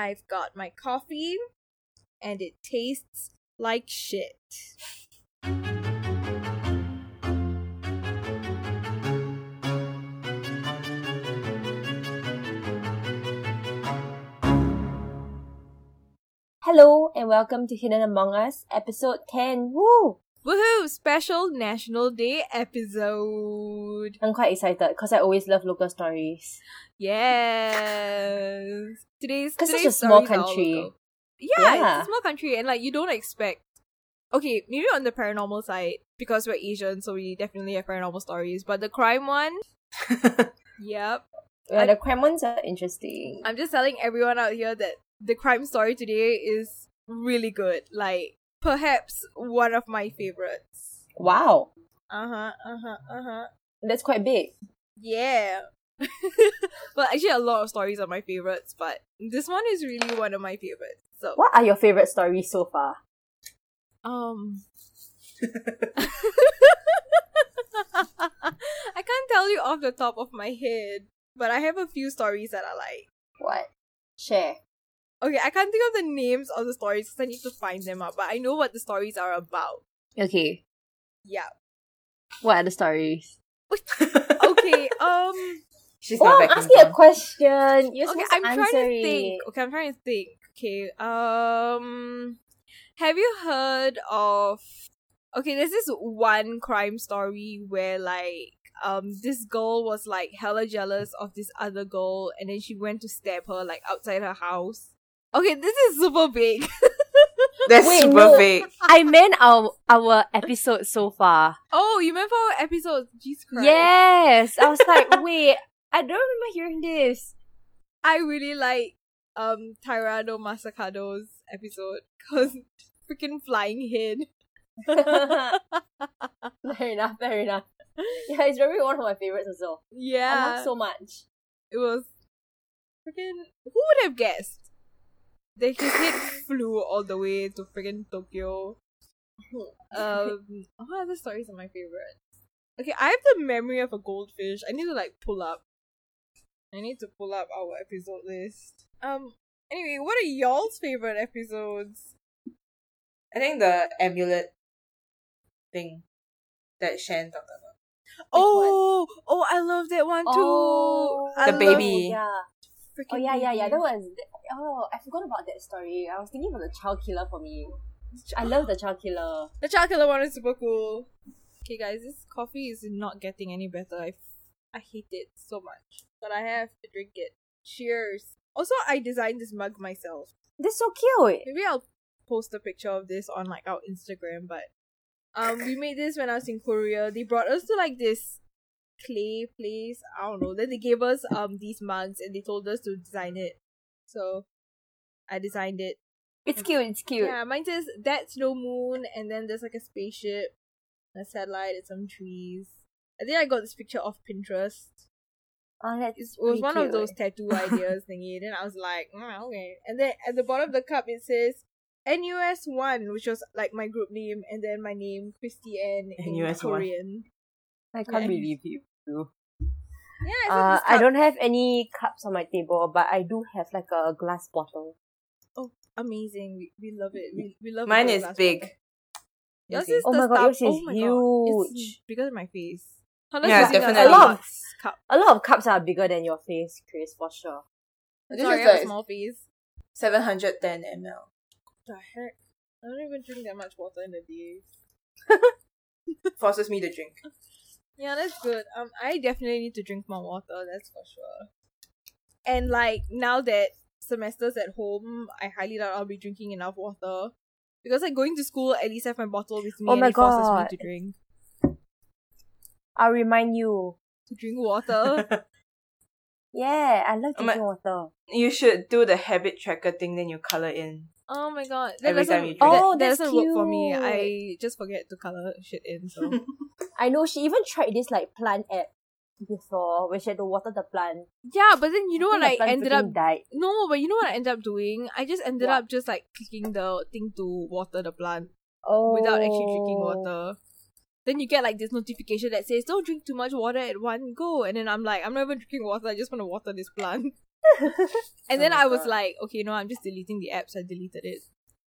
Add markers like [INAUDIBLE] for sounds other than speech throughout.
I've got my coffee, and it tastes like shit. Hello and welcome to Hidden Among Us, episode 10. Woo! Woohoo! Special National Day episode. I'm quite excited because I always love local stories. Yes. Today's Because today's a small stories are all country. Yeah, Yeah. it's a small country, and like you don't expect. Okay, maybe on the paranormal side because we're Asian, so we definitely have paranormal stories. But the crime one, [LAUGHS] yep. Yeah, I- the crime ones are interesting. I'm just telling everyone out here that the crime story today is really good. Like perhaps one of my favorites. wow, Uh huh. Uh huh. Uh huh. that's quite big. Yeah. [LAUGHS] well, actually, a lot of stories are my favorites, but this one is really one of my favorites. So, What are your favorite stories so far? um, [LAUGHS] [LAUGHS] I can't tell you off the top of my head, but I have a few stories that I like. What? Share. Okay, I can't think of the names of the stories because I need to find them out, but I know what the stories are about. Okay. Yeah. What are the stories? [LAUGHS] Okay. um. She's Oh, not I'm back asking a question. You're okay, supposed I'm to trying to think. it. Okay, I'm trying to think. Okay, um, have you heard of? Okay, there's this one crime story where like um this girl was like hella jealous of this other girl, and then she went to stab her like outside her house. Okay, this is super big. [LAUGHS] That's Wait, super no. fake. I meant our our episode so far. oh, you remember our episode? Jesus Christ. Yes. I was like, [LAUGHS] wait, I don't remember hearing this. I really like um Taira no Masakado's episode [LAUGHS] because freaking flying head. fair enough, fair enough. Yeah, it's very one of my favorites as well. Yeah. I Yeah, love so much. it was freaking. Who would have guessed? That his head flew all the way to freaking Tokyo. Um, what other stories are my favorites? Okay, I have the memory of a goldfish. I need to like pull up. I need to pull up our episode list. Um. Anyway, what are y'all's favorite episodes? I think the amulet thing that Shan talked about. Oh, oh, I love that one too. Oh, I The love baby. Yeah. freaking Oh yeah, yeah, yeah. That was. Oh, I forgot about that story. I was thinking of the child killer for me. I love the child killer. The child killer one is super cool. Okay, guys, this coffee is not getting any better. I, I hate it so much, but I have to drink it. Cheers. Also, I designed this mug myself. That's so cute. Maybe I'll post a picture of this on like our Instagram. But um, we made this when I was in Korea. They brought us to like this clay place. I don't know. Then they gave us um these mugs and they told us to design it. So I designed it. It's cute. It's cute. Yeah, mine says that's no moon, and then there's like a spaceship, a satellite, and some trees. I think I got this picture off Pinterest. Oh, that's It was one cute. of those tattoo [LAUGHS] ideas thingy. Then I was like, mm, okay. And then at the bottom of the cup it says NUS one, which was like my group name, and then my name Christy N in NUS one. Korean. I can't Yeah. believe you. Yeah, I, Uh, I don't have any cups on my table, but I do have like a glass bottle. Oh, amazing! We, we love it. We, we love. a Mine is big. bottle. Yours Okay. is Oh my god, yours is oh my it's huge. bigger than my face. Yeah, Unless using definitely. A A lot of- cup. A lot of cups are bigger than your face, Chris, for sure. This Sorry, is I have a like small face. 710 ml. the heck? I don't even drink that much water in a day. [LAUGHS] Forces me to drink. [LAUGHS] Yeah, that's good. Um, I definitely need to drink more water. That's for sure. And like now that semesters at home, I highly doubt I'll be drinking enough water because like going to school, at least I have my bottle with me. Oh and my it forces God. me to drink I'll remind you. to drink water. [LAUGHS] Yeah, I love Oh my- drinking water. you should do the habit tracker thing, then you color in. Oh my god, that Every doesn't. time you drink. that, Oh, that that's doesn't work for me. I just forget to color shit in. So [LAUGHS] I know she even tried this like plant app before where she had to water the plant. yeah, but then you know what I the ended up freaking died. No, but you know what I ended up doing? I just ended What? up just like clicking the thing to water the plant Oh. without actually drinking oh. water. Then you get like this notification that says, "Don't drink too much water at one go," and then I'm like, "I'm not even drinking water. I just want to water this plant." [LAUGHS] [LAUGHS] And Oh then my I was God. like, okay, no, I'm just deleting the app, so I deleted it.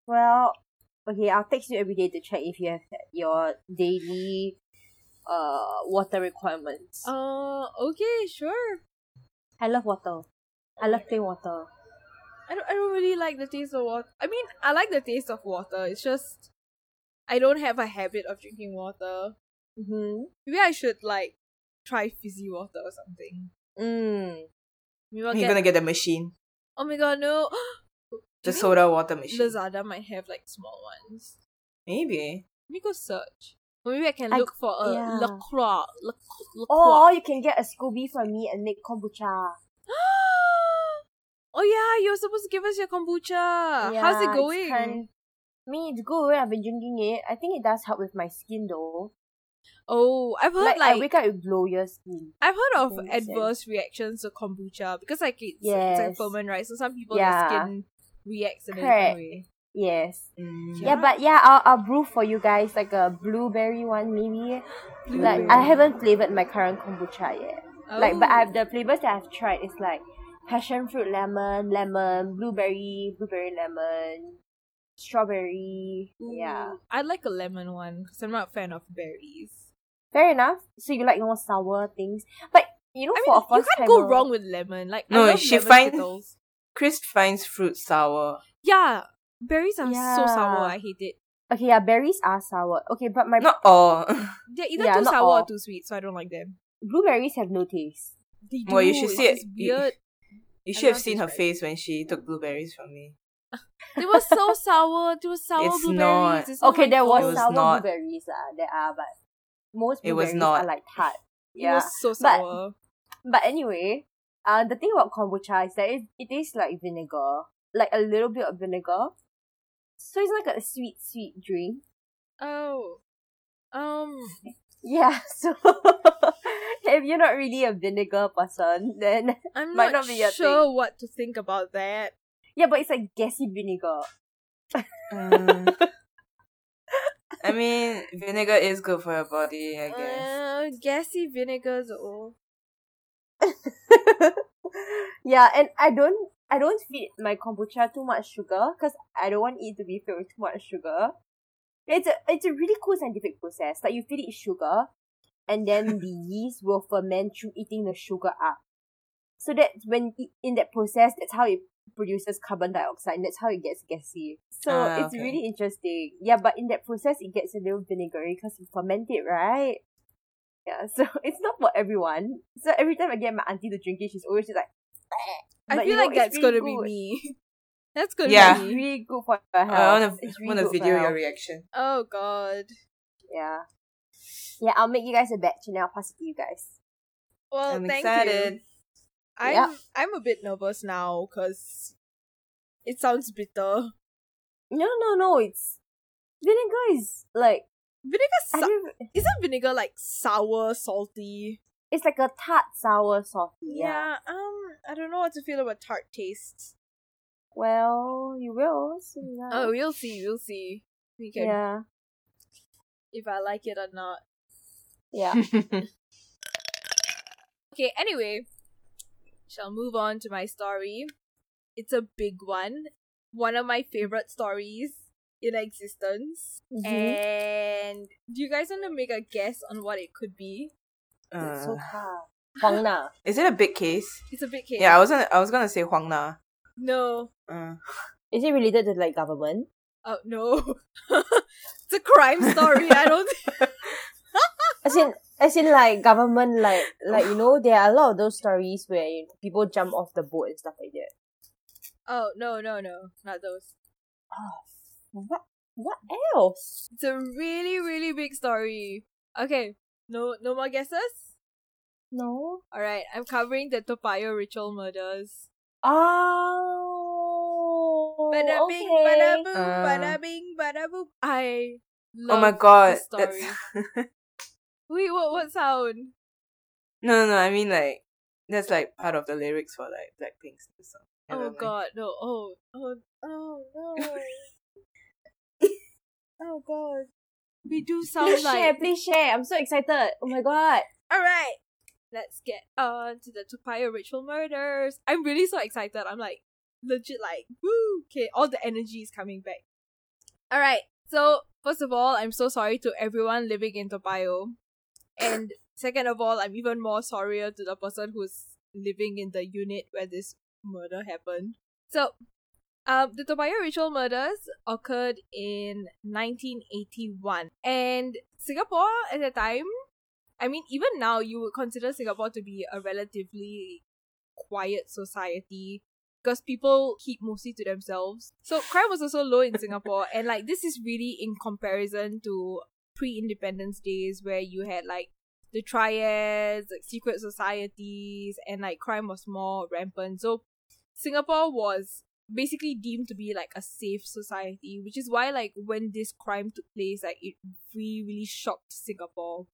Well, okay, I'll text you every day to check if you have your daily uh water requirements. Uh, okay, sure. I love water. I love plain water. I don't, I don't really like the taste of water. I mean, I like the taste of water. It's just I don't have a habit of drinking water. Mm-hmm. Maybe I should like try fizzy water or something. Mm. Maybe I'll You're get. gonna get the machine, oh my god, no! the Do you think soda water machine. Lazada might have like small ones. Maybe. Let me go search. Or maybe I can I- look for a yeah. La Croix. La, La Oh, or you can get a SCOBY for me and make kombucha. [GASPS] oh yeah, you're supposed to give us your kombucha. Yeah, How's it it's going? kind- Me, it's good. I've been drinking it. I think it does help with my skin though. Oh, I've heard Like, like, I wake up with glowier skin. I've heard of Makes sense. adverse reactions to kombucha because like it's, it's like Yes. ferment, right? So some people Yeah. their skin reacts in a different way. Yes. Mm. Yeah, but yeah, I'll, I'll brew for you guys like a blueberry one maybe. Like I haven't flavored my current kombucha yet. Like, but Oh. I have the flavors that I've tried is like passion fruit lemon, lemon, blueberry, blueberry lemon, strawberry. Yeah, I like a lemon one because I'm not a fan of berries. Fair enough. So you like more sour things, but you know, I for mean, a you can't go wrong with lemon. Like No, I she lemon find- Skittles. Chris finds fruit sour. Yeah, berries are so sour. I hate it. Okay, yeah, berries are sour. Okay, but my Not all. [LAUGHS] They're either Yeah, too not sour or too sweet, so I don't like them. blueberries have no taste. They do. Well, you should it's see it- just you- You should have seen her rice. face when she took blueberries from me. [LAUGHS] They were so sour. They were sour It's blueberries. not. It's not Okay, my there was It was sour not. blueberries. Uh, there are, but most It was not. are like tart. It Yeah. was so But- sour. But anyway, uh, the thing about kombucha is that it, it tastes like vinegar, like a little bit of vinegar. So it's like a sweet, sweet drink. oh. Um. Yeah. [LAUGHS] So [LAUGHS] if you're not really a vinegar person, then [LAUGHS] I'm Might not, not be your sure what to think about that. yeah, but it's like gassy vinegar. Mm. I mean, vinegar is good for your body, I guess. Uh, gassy vinegars. Oh. [LAUGHS] yeah, and I don't, I don't feed my kombucha too much sugar because I don't want it to be filled with too much sugar. It's a, it's a really cool scientific process. Like you feed it sugar, and then the [LAUGHS] yeast will ferment through eating the sugar up. So that when it, in that process, that's how it produces carbon dioxide. And that's how it gets gassy. So Ah, it's okay. really interesting. Yeah, but in that process, it gets a little vinegary because you ferment it, right? Yeah, [LAUGHS] so it's not for everyone. So every time I get my auntie to drink it, she's always just like, [SNIFFS] I But feel you know, like that's really gonna [LAUGHS] be me. that's gonna Yeah. be really good for your health. I wanna, really wanna video your reaction. Oh god. Yeah. Yeah, I'll make you guys a batch and I'll pass it to you guys. Well, I'm thank excited. you. I'm Yeah. I'm a bit nervous now because it sounds bitter. No, no, no, it's vinegar is like Vinegar I isn't vinegar like sour, salty? it's like a tart sour salty. Yeah. um, I don't know what to feel about tart tastes. Well, you will. soon enough. Oh, we'll see. We'll see. We can yeah. if I like it or not. Yeah. [LAUGHS] Okay. Anyway, shall move on to my story. It's a big one. One of my favorite stories in existence. Mhm. And do you guys want to make a guess on what it could be? It's so Uh, hard. [LAUGHS] Huang Na. is it a big case? It's a big case. Yeah, I wasn't. I was gonna say Huang Na. No. Uh, Is it related to like government? Oh no. [LAUGHS] it's a crime story. I don't. [LAUGHS] As in, as in like government, like [SIGHS] like you know, there are a lot of those stories where you know, people jump off the boat and stuff like that. Oh no no no not those. [SIGHS] What? What else? It's a really really big story. Okay. No no more guesses. No. All right. I'm covering the Toa Payoh ritual murders. Oh. Bada bing, okay. bada boom, Uh. bada bing, bada boom. I love oh my god, this story. that's [LAUGHS] Wait, what what sound? no, no, no. I mean like that's like part of the lyrics for like Blackpink's new song. Oh god, no. Oh, oh, oh no. [LAUGHS] oh god. We do sound like Please share, please share. I'm so excited. Oh my god. Alright. let's get on to the Toa Payoh ritual murders. I'm really so excited. I'm like legit like woo. Okay, all the energy is coming back. All right. So first of all, I'm so sorry to everyone living in Toa Payoh, and second of all, I'm even more sorrier to the person who's living in the unit where this murder happened. So, um, the Toa Payoh ritual murders occurred in 1981, and Singapore at the time, I mean, even now, you would consider Singapore to be a relatively quiet society because people keep mostly to themselves. So crime was also low in Singapore, and like this is really in comparison to pre-independence days where you had like the triads, like secret societies, and like crime was more rampant. So Singapore was basically deemed to be like a safe society, which is why like when this crime took place, like it really really shocked Singapore.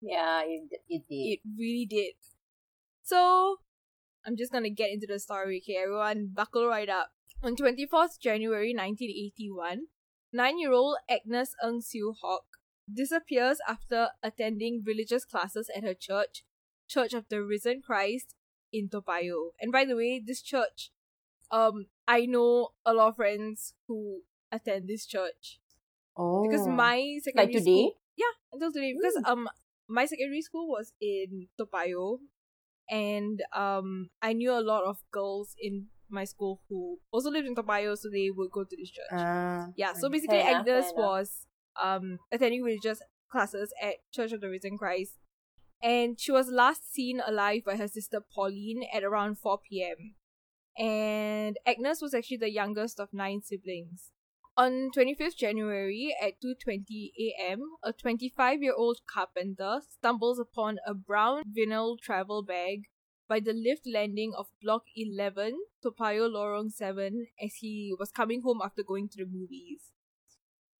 Yeah, it, it did. It really did. So I'm just gonna get into the story, okay? Everyone, buckle right up. On 24th January 1981, nine-year-old Agnes Ng Siu Hock disappears after attending religious classes at her church, Church of the Risen Christ in Toa Payoh. And by the way, this church, um, I know a lot of friends who attend this church Oh. because my secondary today? school, yeah, until today because um my secondary school was in Toa Payoh, and um I knew a lot of girls in my school who also lived in Toa Payoh, so they would go to this church. Ah, Yeah, so basically Fair enough, Agnes fair enough. was um attending religious classes at Church of the Risen Christ. And she was last seen alive by her sister Pauline at around 4 p.m. And Agnes was actually the youngest of nine siblings. On 25th January at 2:20 a.m., a 25-year-old carpenter stumbles upon a brown vinyl travel bag by the lift landing of Block 11, Toa Payoh Lorong 7, as he was coming home after going to the movies.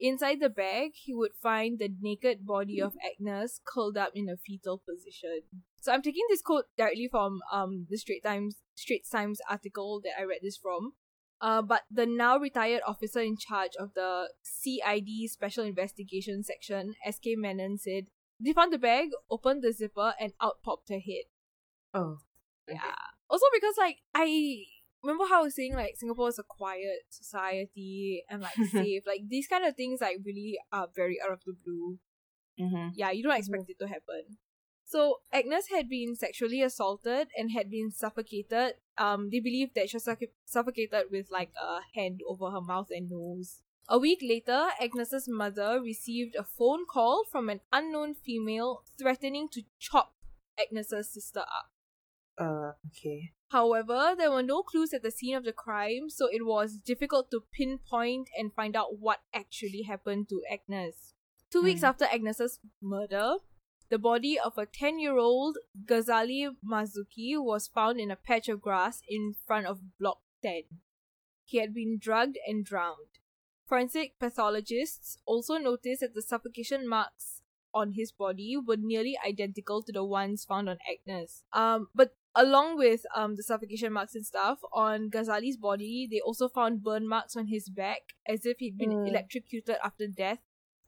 Inside the bag, he would find the naked body of Agnes curled up in a fetal position. So I'm taking this quote directly from um the Straight Times Straits Times article that I read this from. Uh, but the now retired officer in charge of the CID Special Investigation Section, SK Menon, said they found the bag, opened the zipper, and out popped her head. Oh. Yeah. Also because like I remember how I was saying like Singapore is a quiet society and like [LAUGHS] safe. Like these kind of things like really are very out of the blue. Mm-hmm. Yeah, you don't expect it to happen. So Agnes had been sexually assaulted and had been suffocated. Um, they believe that she was suffoc- suffocated with like a hand over her mouth and nose. A week later, Agnes's mother received a phone call from an unknown female threatening to chop Agnes's sister up. Uh, okay. However, there were no clues at the scene of the crime, so it was difficult to pinpoint and find out what actually happened to Agnes. Two weeks Hmm. after Agnes's murder, the body of a 10 year old Ghazali Marzuki was found in a patch of grass in front of Block 10. He had been drugged and drowned. Forensic pathologists also noticed that the suffocation marks on his body were nearly identical to the ones found on Agnes. Um, but along with um the suffocation marks and stuff on Ghazali's body, they also found burn marks on his back as if he'd been Mm. electrocuted after death,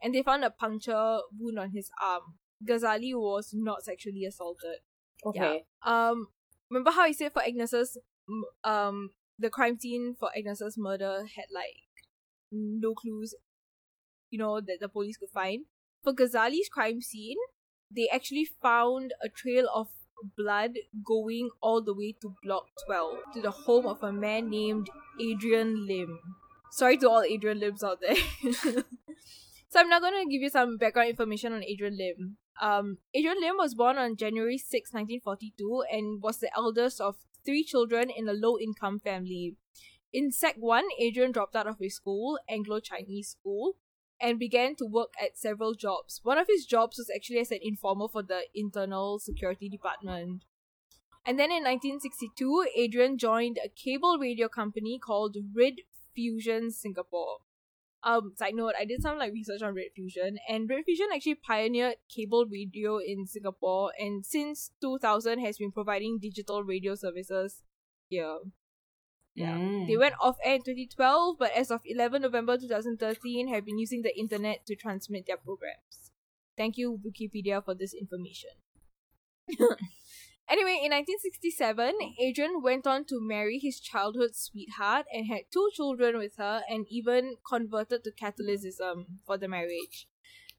and they found a puncture wound on his arm. Ghazali was not sexually assaulted. Okay. Um, remember how I said for Agnes's um the crime scene for Agnes's murder had like no clues, you know, that the police could find. For Ghazali's crime scene, they actually found a trail of blood going all the way to Block 12, to the home of a man named Adrian Lim. Sorry to all Adrian Lims out there. [LAUGHS] so I'm now going to give you some background information on Adrian Lim. Um, Adrian Lim was born on January 6, 1942, and was the eldest of three children in a low-income family. In Sec 1, Adrian dropped out of his school, Anglo Chinese school, and began to work at several jobs. One of his jobs was actually as an informer for the Internal Security Department. And then in 1962, Adrian joined a cable radio company called Red Fusion Singapore. Um, side note, I did some like research on Rediffusion, and Rediffusion actually pioneered cable radio in Singapore, and since 2000 has been providing digital radio services here. Yeah. Mm. They went off air in 2012, but as of 11 November 2013, have been using the internet to transmit their programs. Thank you, Wikipedia, for this information. [LAUGHS] Anyway, in 1967, Adrian went on to marry his childhood sweetheart and had two children with her and even converted to Catholicism for the marriage.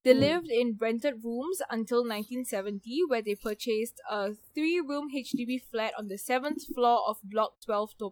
They Mm. lived in rented rooms until 1970, where they purchased a three room HDB flat on the seventh floor of Block 12 Toa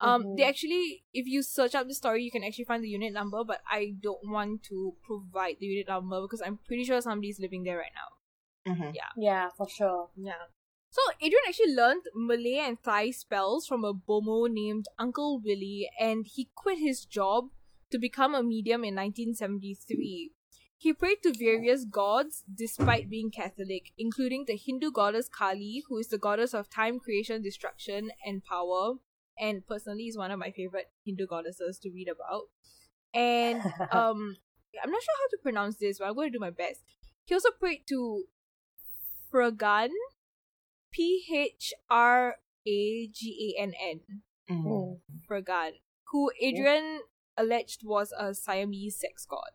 Payoh. Um, they Mhm. actually, if you search up the story, you can actually find the unit number, but I don't want to provide the unit number because I'm pretty sure somebody's living there right now. Mhm. Yeah, for sure. Yeah. So Adrian actually learned Malay and Thai spells from a Bomoh named Uncle Willie, and he quit his job to become a medium in 1973. He prayed to various gods despite being Catholic, including the Hindu goddess Kali, who is the goddess of time, creation, destruction, and power, and personally is one of my favorite Hindu goddesses to read about. And [LAUGHS] um, I'm not sure how to pronounce this, but I'm going to do my best. He also prayed to Fragan, P H R A G A N N. Mm. Fragan, who Adrian alleged was a Siamese sex god.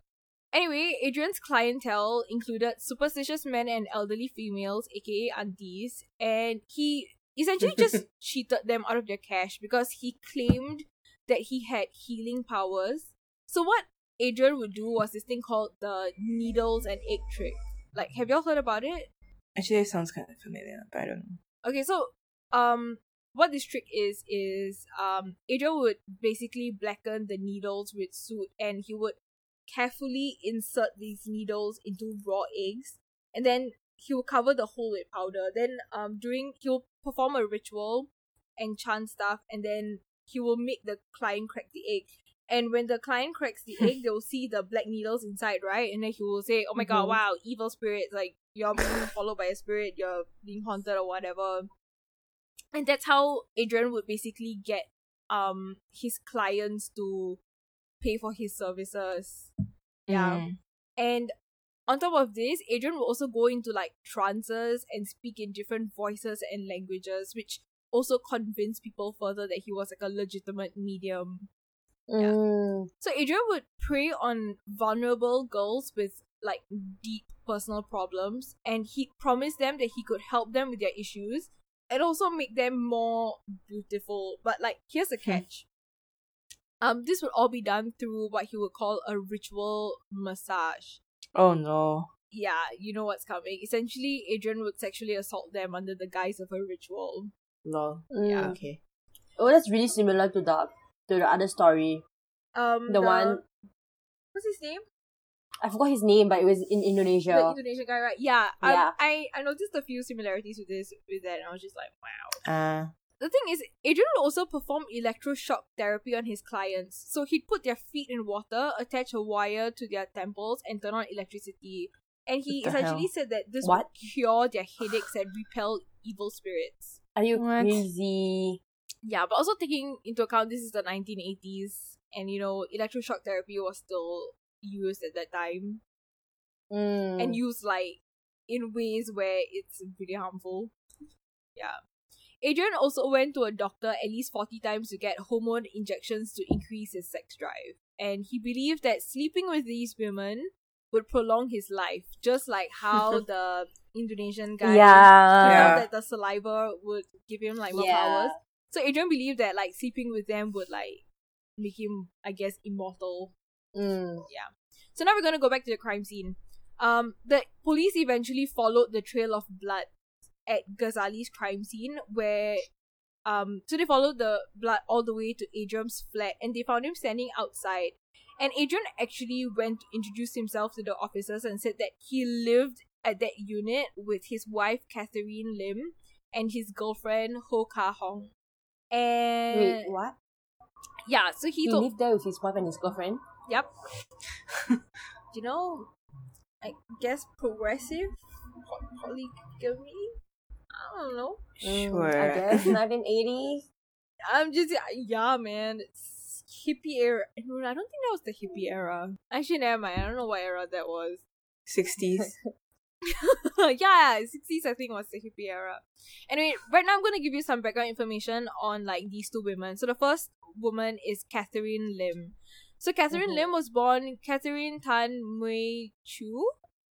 Anyway, Adrian's clientele included superstitious men and elderly females, aka aunties, and he essentially [LAUGHS] just cheated them out of their cash because he claimed that he had healing powers. So what Adrian would do was this thing called the needles and egg trick. Like, have y'all heard about it? Actually, it sounds kind of familiar, but I don't know. Okay, so um what this trick is is um Adrian would basically blacken the needles with soot and he would carefully insert these needles into raw eggs and then he will cover the hole with powder. Then um during he will perform a ritual and chant stuff and then he will make the client crack the egg. And when the client cracks the egg, [LAUGHS] they will see the black needles inside, right? And then he will say, Oh my god, Mhm. wow, evil spirits, like you're being followed by a spirit, you're being haunted or whatever. And that's how Adrian would basically get um his clients to pay for his services. Yeah. Mm. And on top of this, Adrian will also go into like trances and speak in different voices and languages, which also convinced people further that he was like a legitimate medium. Yeah. Mm. So Adrian would prey on vulnerable girls with like deep personal problems, and he promised them that he could help them with their issues and also make them more beautiful. But like, here's the Hmm. catch. Um, this would all be done through what he would call a ritual massage. Oh no. Yeah, you know what's coming. Essentially, Adrian would sexually assault them under the guise of a ritual. Lol. Mm. Okay. Oh, that's really similar to the to the other story. Um, The one what's his name? I forgot his name, but it was in Indonesia. The Indonesian guy, right? Yeah. Um, Yeah. I I noticed a few similarities with this with that, and I was just like, wow. Uh, The thing is, Adrian would also perform electroshock therapy on his clients. So he'd put their feet in water, attach a wire to their temples, and turn on electricity. And he What essentially hell? said that this What? would cure their headaches and repel evil spirits. Are you What? crazy? Yeah, but also taking into account this is the 1980s, and you know, electroshock therapy was still used at that time Mm. and used like in ways where it's pretty harmful. Yeah. Adrian also went to a doctor at least 40 times to get hormone injections to increase his sex drive. And he believed that sleeping with these women would prolong his life, just like how [LAUGHS] the Indonesian guy yeah. felt Yeah. that the saliva would give him like more Yeah. powers. So Adrian believed that like sleeping with them would like make him, I guess, immortal. Mm. So now we're gonna go back to the crime scene. Um, the police eventually followed the trail of blood at Ghazali's crime scene, where um, so they followed the blood all the way to Adrian's flat, and they found him standing outside. And Adrian actually went to introduce himself to the officers and said that he lived at that unit with his wife Catherine Lim and his girlfriend Ho Ka Hong. And Wait, what? yeah, so he He told lived there with his wife and his girlfriend. Yep. [LAUGHS] you know, I guess progressive po- polygamy. I don't know. Mm, Sure. I guess [LAUGHS] 1980s. I'm just yeah, man. It's hippie era. I don't think that was the hippie era. Actually, never mind. I don't know what era that was. 60s. [LAUGHS] yeah, sixties I think was the hippie era. Anyway, right now I'm gonna give you some background information on like these two women. So the first woman is Catherine Lim. So Catherine Mhm. Lim was born Catherine Tan Mui Chu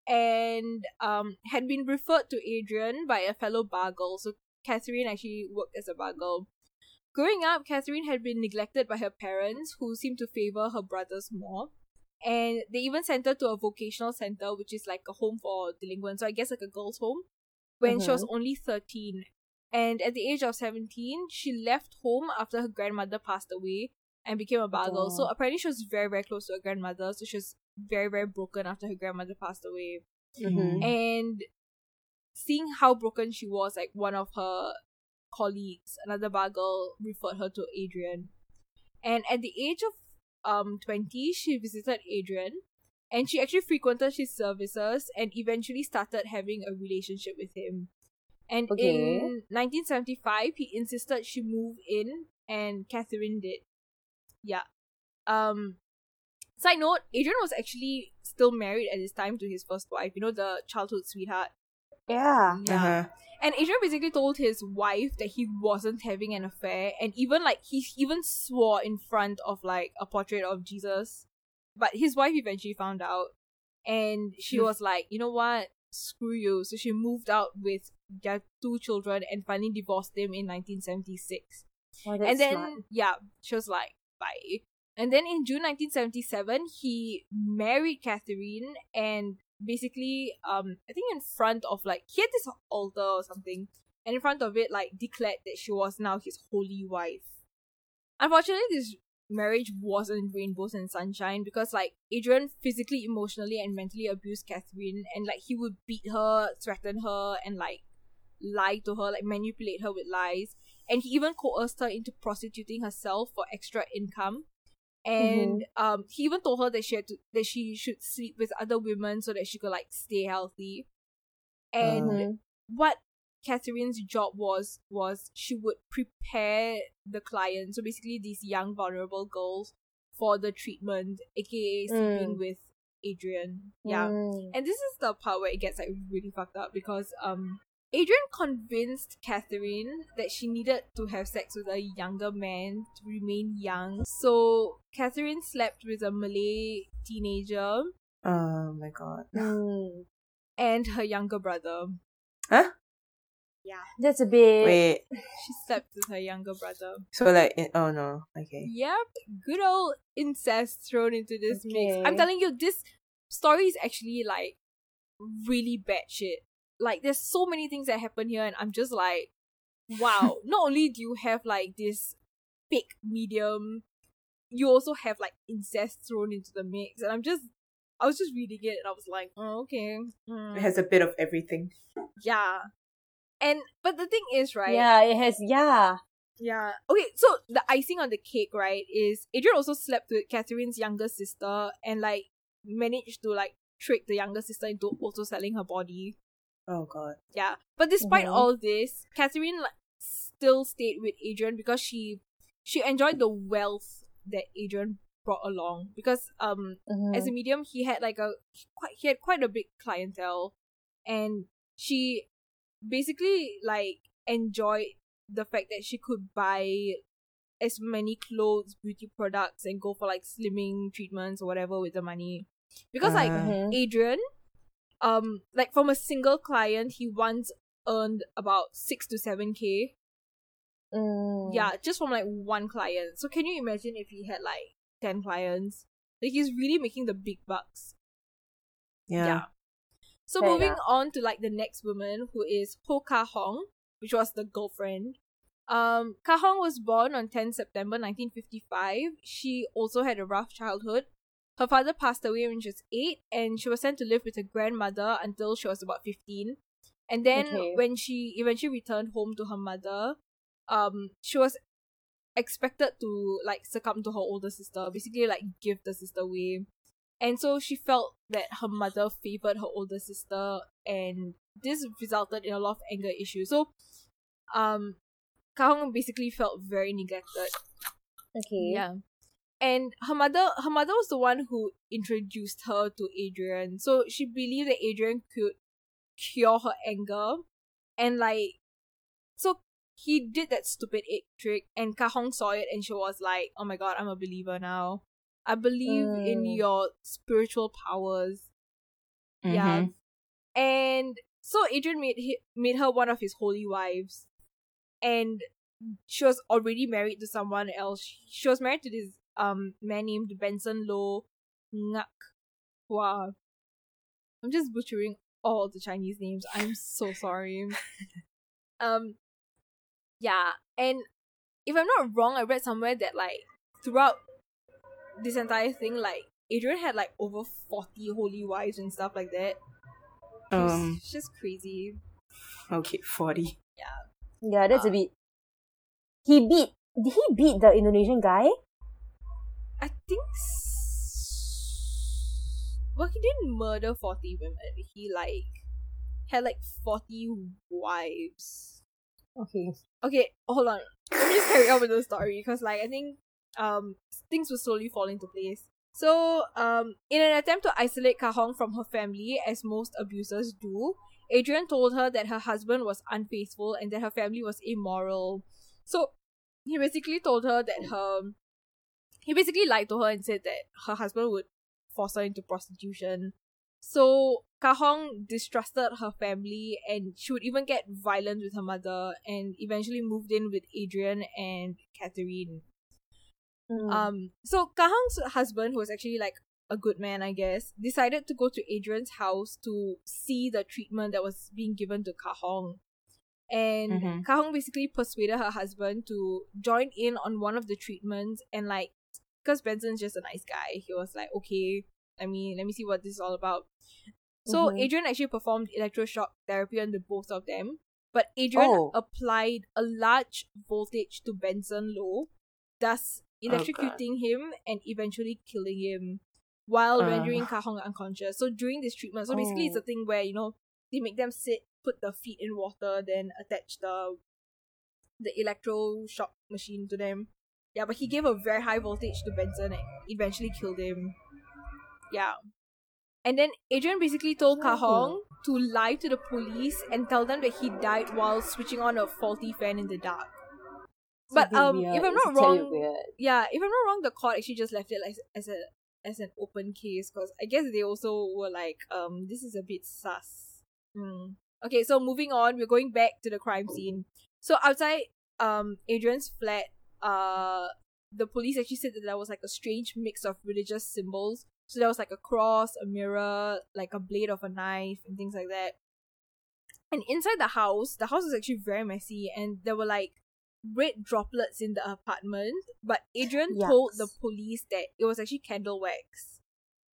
and um had been referred to Adrian by a fellow bargirl. So Catherine actually worked as a bargirl. Growing up, Catherine had been neglected by her parents, who seemed to favor her brothers more. And they even sent her to a vocational center, which is like a home for delinquents, so I guess like a girls' home, when she was only 13. And at the age of 17, she left home after her grandmother passed away and became a bargirl. So Oh. apparently, she was very, very close to her grandmother, so she was very, very broken after her grandmother passed away. Mhm. And seeing how broken she was, like one of her colleagues, another bargirl, referred her to Adrian. And at the age of um 20, she visited Adrian and she actually frequented his services and eventually started having a relationship with him. And Okay. in 1975, he insisted she move in, and Catherine did. Yeah. Um. Side note: Adrian was actually still married at this time to his first wife. You know, the childhood sweetheart. Yeah. Yeah. Uh-huh. And Adrian basically told his wife that he wasn't having an affair, and even like he even swore in front of like a portrait of Jesus. But his wife eventually found out, and she Hmm. was like, you know what, screw you. So she moved out with their two children and finally divorced him in 1976. Oh, that's and then smart. yeah, she was like, bye. And then in June 1977, he married Catherine and basically, um, I think in front of like he had this altar or something, and in front of it, like declared that she was now his holy wife. Unfortunately, this marriage wasn't rainbows and sunshine because like Adrian physically, emotionally, and mentally abused Catherine, and like he would beat her, threaten her, and like lie to her, like manipulate her with lies and he even coerced her into prostituting herself for extra income. And um, he even told her that she had to that she should sleep with other women so that she could like stay healthy. And Mhm. what Catherine's job was was she would prepare the client, so basically these young vulnerable girls, for the treatment, aka sleeping Mm. with Adrian. Yeah. Mm. And this is the part where it gets like really fucked up because um Adrian convinced Catherine that she needed to have sex with a younger man to remain young. So Catherine slept with a Malay teenager Oh my god. Mm. and her younger brother. Huh? Yeah. That's a bit. Wait. She slept with her younger brother. So like, it, oh no. Okay. Yep. Good old incest thrown into this mix. I'm telling you, this story is actually like really bad shit. Like there's so many things that happen here and I'm just like, [LAUGHS] wow. Not only do you have like this fake medium, you also have like incest thrown into the mix. And I'm just I was just reading it and I was like, oh, okay. mm, It has a bit of everything. yeah. And but the thing is, right? Yeah, it has. Yeah. Yeah. Okay, so the icing on the cake, right, is Adrian also slept with Catherine's younger sister and like managed to like trick the younger sister into also selling her body. Oh god. Yeah. But despite Mhm. all this, Catherine like, still stayed with Adrian because she she enjoyed the wealth that Adrian brought along. Because um Mhm. as a medium he had like a quite he had quite a big clientele and she basically like enjoyed the fact that she could buy as many clothes beauty products and go for like slimming treatments or whatever with the money because like Ah. Mhm. adrian um like from a single client he once earned about 6 to 7k Mm. yeah just from like one client so can you imagine if he had like 10 clients like he's really making the big bucks Yeah. yeah. So Fair moving enough. on to like the next woman who is Ho Ka Hong, which was the girlfriend. Um, Ka Hong was born on 10 September 1955. She also had a rough childhood. Her father passed away when she was 8 and she was sent to live with her grandmother until she was about 15. And then Okay. when she eventually returned home to her mother, um she was expected to like succumb to her older sister, basically like give the sister away. And so she felt that her mother favored her older sister, and this resulted in a lot of anger issues. So, um, Kahong basically felt very neglected. Okay. Yeah. And her mother her mother was the one who introduced her to Adrian. So she believed that Adrian could cure her anger. And like so he did that stupid egg trick and Kahong saw it and she was like, Oh my god, I'm a believer now. I believe in Mm. your spiritual powers. Yeah. Mhm. And so Adrian made hi- made her one of his holy wives, and she was already married to someone else. She was married to this um man named Benson Lo Ngak Hua. I'm just butchering all the Chinese names. I'm so sorry. [LAUGHS] um, yeah, and if I'm not wrong, I read somewhere that like throughout this entire thing, like Adrian had like over forty holy wives and stuff like that. It's Um. it's just crazy. Okay. Forty. Yeah, Yeah, that's Uh, a bit. He beat. Did he beat the Indonesian guy? I think. S- well, he didn't murder forty women. He like had like forty wives. Okay. Okay, hold on. Let me just carry on with the story because, like, I think um things will slowly fall into place. So, um, in an attempt to isolate Kahong from her family, as most abusers do, Adrian told her that her husband was unfaithful and that her family was immoral. So, he basically told her that her he basically lied to her and said that her husband would force her into prostitution. So Kahong distrusted her family and she would even get violent with her mother and eventually moved in with Adrian and Catherine. Mm. Um so Kahong's husband, who was actually like a good man, I guess, decided to go to Adrian's house to see the treatment that was being given to Kahong. And Mhm. Kahong basically persuaded her husband to join in on one of the treatments and like because Benson's just a nice guy, he was like, okay, I mean, let me see what this is all about. So Mhm. Adrian actually performed electroshock therapy on the both of them, but Adrian Oh. applied a large voltage to Benson Low, thus electrocuting him and eventually killing him while Uh. rendering Kahong unconscious. So during this treatment, so basically it's Oh. a thing where you know they make them sit, put the feet in water, then attach the the electroshock machine to them. Yeah, but he gave a very high voltage to Benson and eventually killed him. Yeah. And then Adrian basically told Oh. Kahong to lie to the police and tell them that he died while switching on a faulty fan in the dark. It's but, um, weird. if I'm not bit wrong- Yeah, if I'm not wrong, the court actually just left it like as a as an open case because I guess they also were like, um, this is a bit sus. Hmm. Okay, so moving on, we're going back to the crime scene. So outside, um, Adrian's flat, uh, the police actually said that there was like a strange mix of religious symbols. So there was like a cross, a mirror, like a blade of a knife, and things like that. And inside the house, the house was actually very messy, and there were like red droplets in the apartment. But Adrian told the police that it was actually candle wax.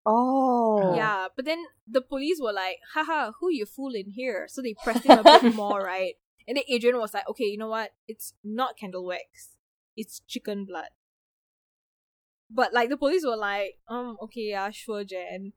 Oh. Yeah, but then the police were like, haha, who you fooling here? So they pressed him a bit [LAUGHS] more, right? And then Adrian was like, okay, you know what? It's not candle wax. It's chicken blood. But like the police were like, um, okay, yeah, sure, Jen.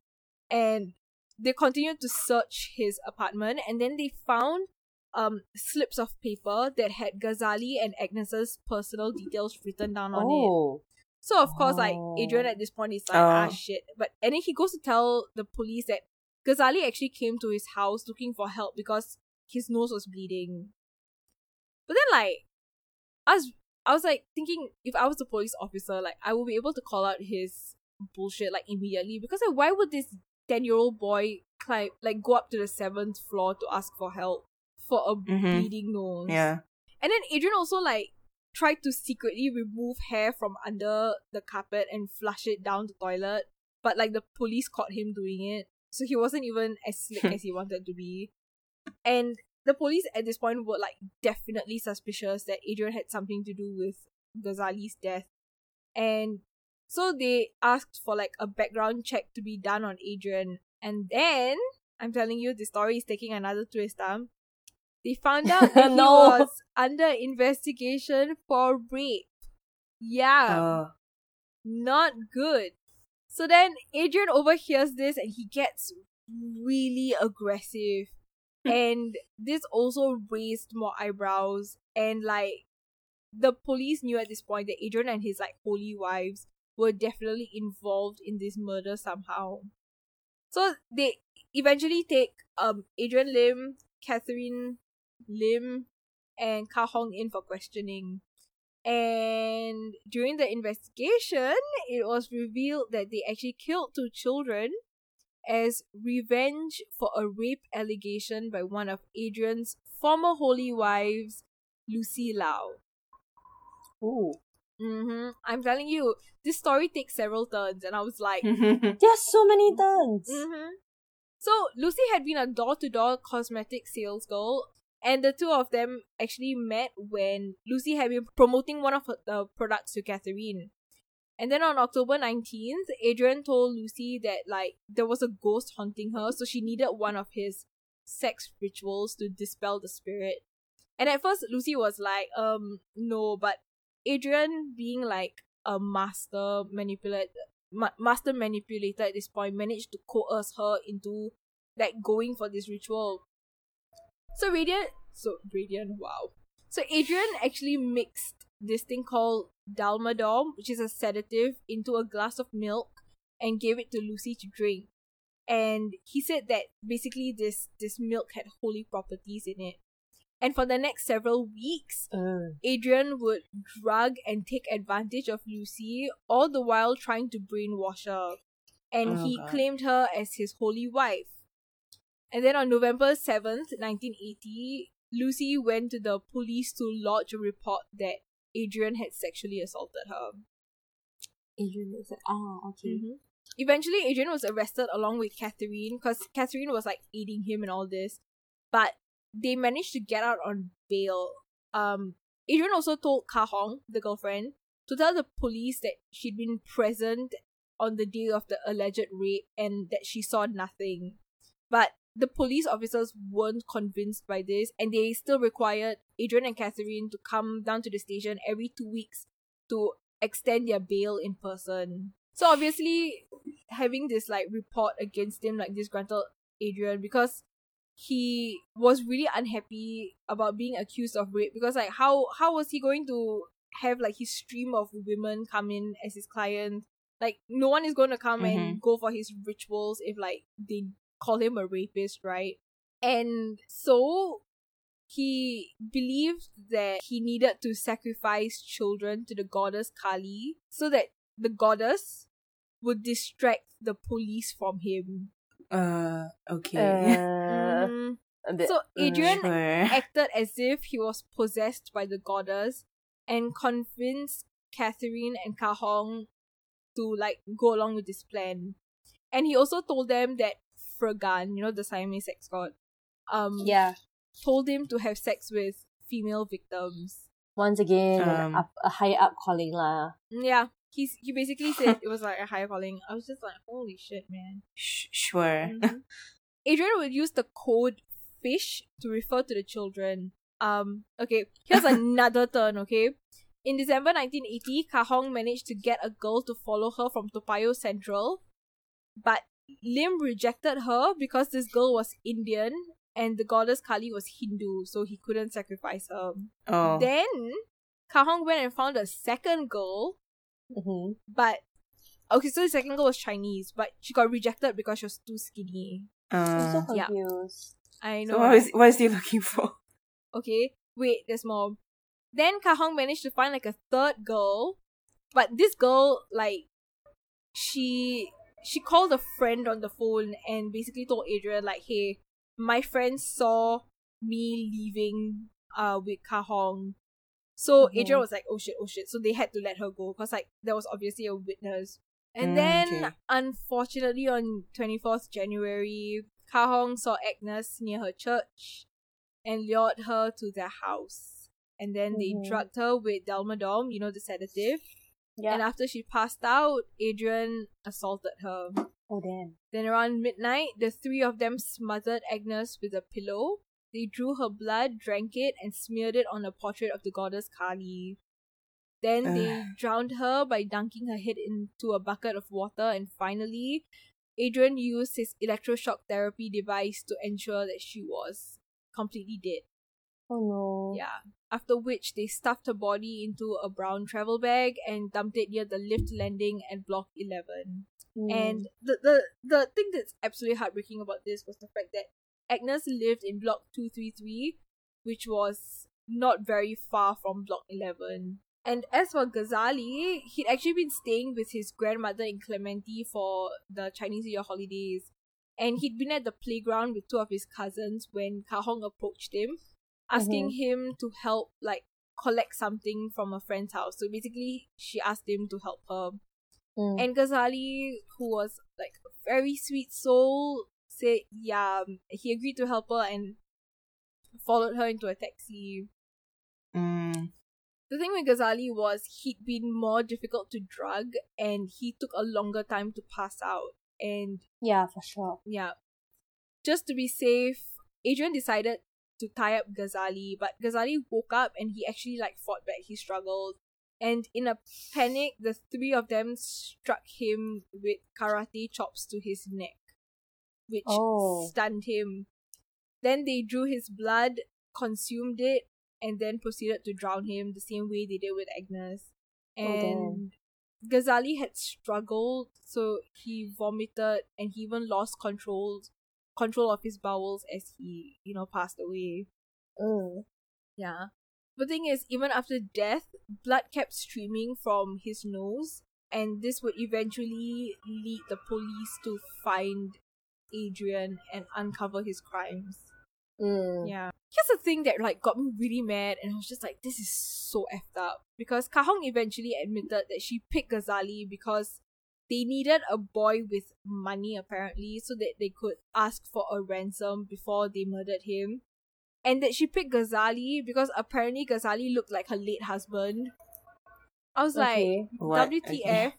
And they continued to search his apartment and then they found um slips of paper that had Ghazali and Agnes's personal details written down on it. Oh. So of course, like Adrian Oh. at this point is like, ah Oh. shit. But and then he goes to tell the police that Ghazali actually came to his house looking for help because his nose was bleeding. But then like was I was like thinking if I was a police officer, like I would be able to call out his bullshit like immediately because like why would this ten year old boy climb like go up to the seventh floor to ask for help for a Mhm. bleeding nose? Yeah. And then Adrian also like tried to secretly remove hair from under the carpet and flush it down the toilet, but like the police caught him doing it. So he wasn't even as slick [LAUGHS] as he wanted to be. And the police at this point were like definitely suspicious that Adrian had something to do with Ghazali's death. And so they asked for like a background check to be done on Adrian. And then I'm telling you the story is taking another twist, um. They found out that [LAUGHS] No. he was under investigation for rape. Yeah Oh. not good. So then Adrian overhears this and he gets really aggressive. And this also raised more eyebrows. And like the police knew at this point that Adrian and his like holy wives were definitely involved in this murder somehow. So they eventually take um Adrian Lim, Catherine Lim, and Ka Hong in for questioning. And during the investigation, it was revealed that they actually killed two children as revenge for a rape allegation by one of Adrian's former holy wives, Lucy Lau. Ooh. Mm-hmm. I'm telling you, this story takes several turns, and I was like, [LAUGHS] There's so many turns. Mm-hmm. So Lucy had been a door-to-door cosmetic sales girl, and the two of them actually met when Lucy had been promoting one of her, the products to Catherine. And then on October 19th, Adrian told Lucy that like there was a ghost haunting her, so she needed one of his sex rituals to dispel the spirit. And at first Lucy was like, um, no, but Adrian being like a master manipulator ma- master manipulator at this point managed to coerce her into like going for this ritual. So Radiant, so Radiant, wow. So Adrian actually mixed this thing called Dalmadorm, which is a sedative, into a glass of milk and gave it to Lucy to drink. And he said that basically this this milk had holy properties in it. And for the next several weeks, Mm. Adrian would drug and take advantage of Lucy, all the while trying to brainwash her. And Oh, he God. claimed her as his holy wife. And then on November 7th, 1980, Lucy went to the police to lodge a report that Adrian had sexually assaulted her. Adrian is ah okay. Mhm. Eventually, Adrian was arrested along with Catherine because Catherine was like aiding him and all this, but they managed to get out on bail. Um, Adrian also told Kah Hong, the girlfriend, to tell the police that she'd been present on the day of the alleged rape and that she saw nothing. But the police officers weren't convinced by this, and they still required Adrian and Catherine to come down to the station every two weeks to extend their bail in person. So obviously, having this like report against him like disgruntled Adrian because he was really unhappy about being accused of rape because like how how was he going to have like his stream of women come in as his client like no one is going to come and mm-hmm. go for his rituals if like they call him a rapist right and so he believed that he needed to sacrifice children to the goddess Kali so that the goddess would distract the police from him. uh, okay. Uh, [LAUGHS] a bit. So Adrian sure. acted as if he was possessed by the goddess and convinced Catherine and Kah Hong to like go along with this plan. And he also told them that Fragan, you know, the Siamese sex god, um, yeah. told him to have sex with female victims. Once again, Um, up, a higher up calling lah. Yeah, he's he basically said it was like a higher calling. I was just like, holy shit, man. Sh- sure. Mhm. Adrian would use the code fish to refer to the children. Um, okay, here's [LAUGHS] another turn, okay? In December 1980, Kah Hong managed to get a girl to follow her from Toa Payoh Central, but Lim rejected her because this girl was Indian and the goddess Kali was Hindu, so he couldn't sacrifice her. Oh. Then, Kah Hong went and found a second girl, Mm-hmm. but okay, so the second girl was Chinese, but she got rejected because she was too skinny. I'm so Uh, yeah. confused. I know. so what right? is, what is he looking for? Okay, wait, there's more. Then Kah Hong managed to find like a third girl, but this girl like she she called a friend on the phone and basically told Adrian like, "Hey, my friend saw me leaving uh with Kah Hong." So Mhm. Adrian was like, "Oh shit, oh shit!" So they had to let her go because like there was obviously a witness. And Mm, then, okay. unfortunately, on twenty fourth January, Kah Hong saw Agnes near her church and lured her to their house. And then they Mhm. drugged her with Dalmadorm, you know, the sedative. Yeah. And after she passed out, Adrian assaulted her. oh damn. Then around midnight, the three of them smothered Agnes with a pillow. They drew her blood, drank it, and smeared it on a portrait of the goddess Kali. Then they drowned her by dunking her head into a bucket of water, and finally, Adrian used his electroshock therapy device to ensure that she was completely dead. Oh no. Yeah. After which, they stuffed her body into a brown travel bag and dumped it near the lift landing at Block 11. Mm. And the, the the thing that's absolutely heartbreaking about this was the fact that Agnes lived in block 233, which was not very far from block 11. And as for Ghazali, he'd actually been staying with his grandmother in Clementi for the Chinese New Year holidays. and he'd been at the playground with two of his cousins when Kah Hong approached him, asking him to help like collect something from a friend's house. So basically, she asked him to help her. Mm. And Ghazali, who was like a very sweet soul, said yeah, um, he agreed to help her and followed her into a taxi. Mm. The thing with Ghazali was he'd been more difficult to drug and he took a longer time to pass out. And yeah, for sure. yeah, just to be safe, Adrian decided to tie up Ghazali, but Ghazali woke up and he actually like fought back. He struggled. And in a panic, the three of them struck him with karate chops to his neck, which Oh. stunned him. Then they drew his blood, consumed it, and then proceeded to drown him the same way they did with Agnes. Oh. And Ghazali had struggled, so he vomited and he even lost control control of his bowels as he, you know, passed away. Mm. Yeah. The thing is, even after death, blood kept streaming from his nose, and this would eventually lead the police to find Adrian and uncover his crimes. Mm. Yeah. Here's the thing that like got me really mad and I was just like, this is so effed up. Because Kah Hong eventually admitted that she picked Ghazali because they needed a boy with money apparently so that they could ask for a ransom before they murdered him. And that she picked Ghazali because apparently Ghazali looked like her late husband. I was Okay. What? like, WTF? Okay.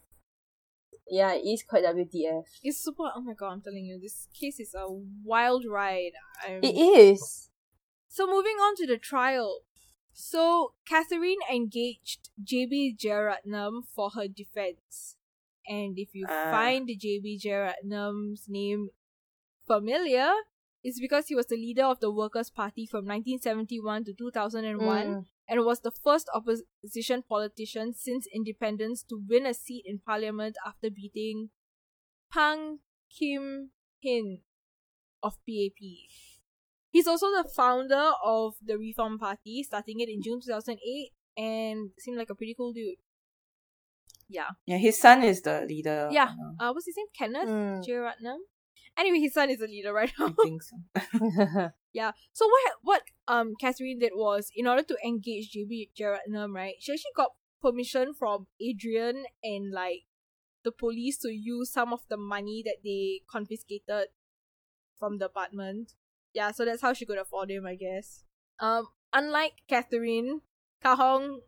Yeah, it is quite WTF. It's super. Oh my god, I'm telling you, this case is a wild ride. I'm, It is. So moving on to the trial. So Catherine engaged JB Jeyaretnam for her defense. And if you Ah. find JB Jeyaretnam's name familiar, it's because he was the leader of the Workers' Party from 1971 to 2001 Mm. and was the first opposition politician since independence to win a seat in parliament after beating Pang Kim Hin of PAP. He's also the founder of the Reform Party, starting it in June 2008, and seemed like a pretty cool dude. Yeah. Yeah, his son is the leader. Yeah. now. Uh, what's his name? Kenneth Mm. Jeyaretnam? Anyway, his son is a leader right now. I think so. [LAUGHS] Yeah. So what what um Catherine did was in order to engage JB Jeyaretnam, right? She actually got permission from Adrian and like the police to use some of the money that they confiscated from the apartment. Yeah, so that's how she could afford him, I guess. Um, unlike Catherine, Kah Hong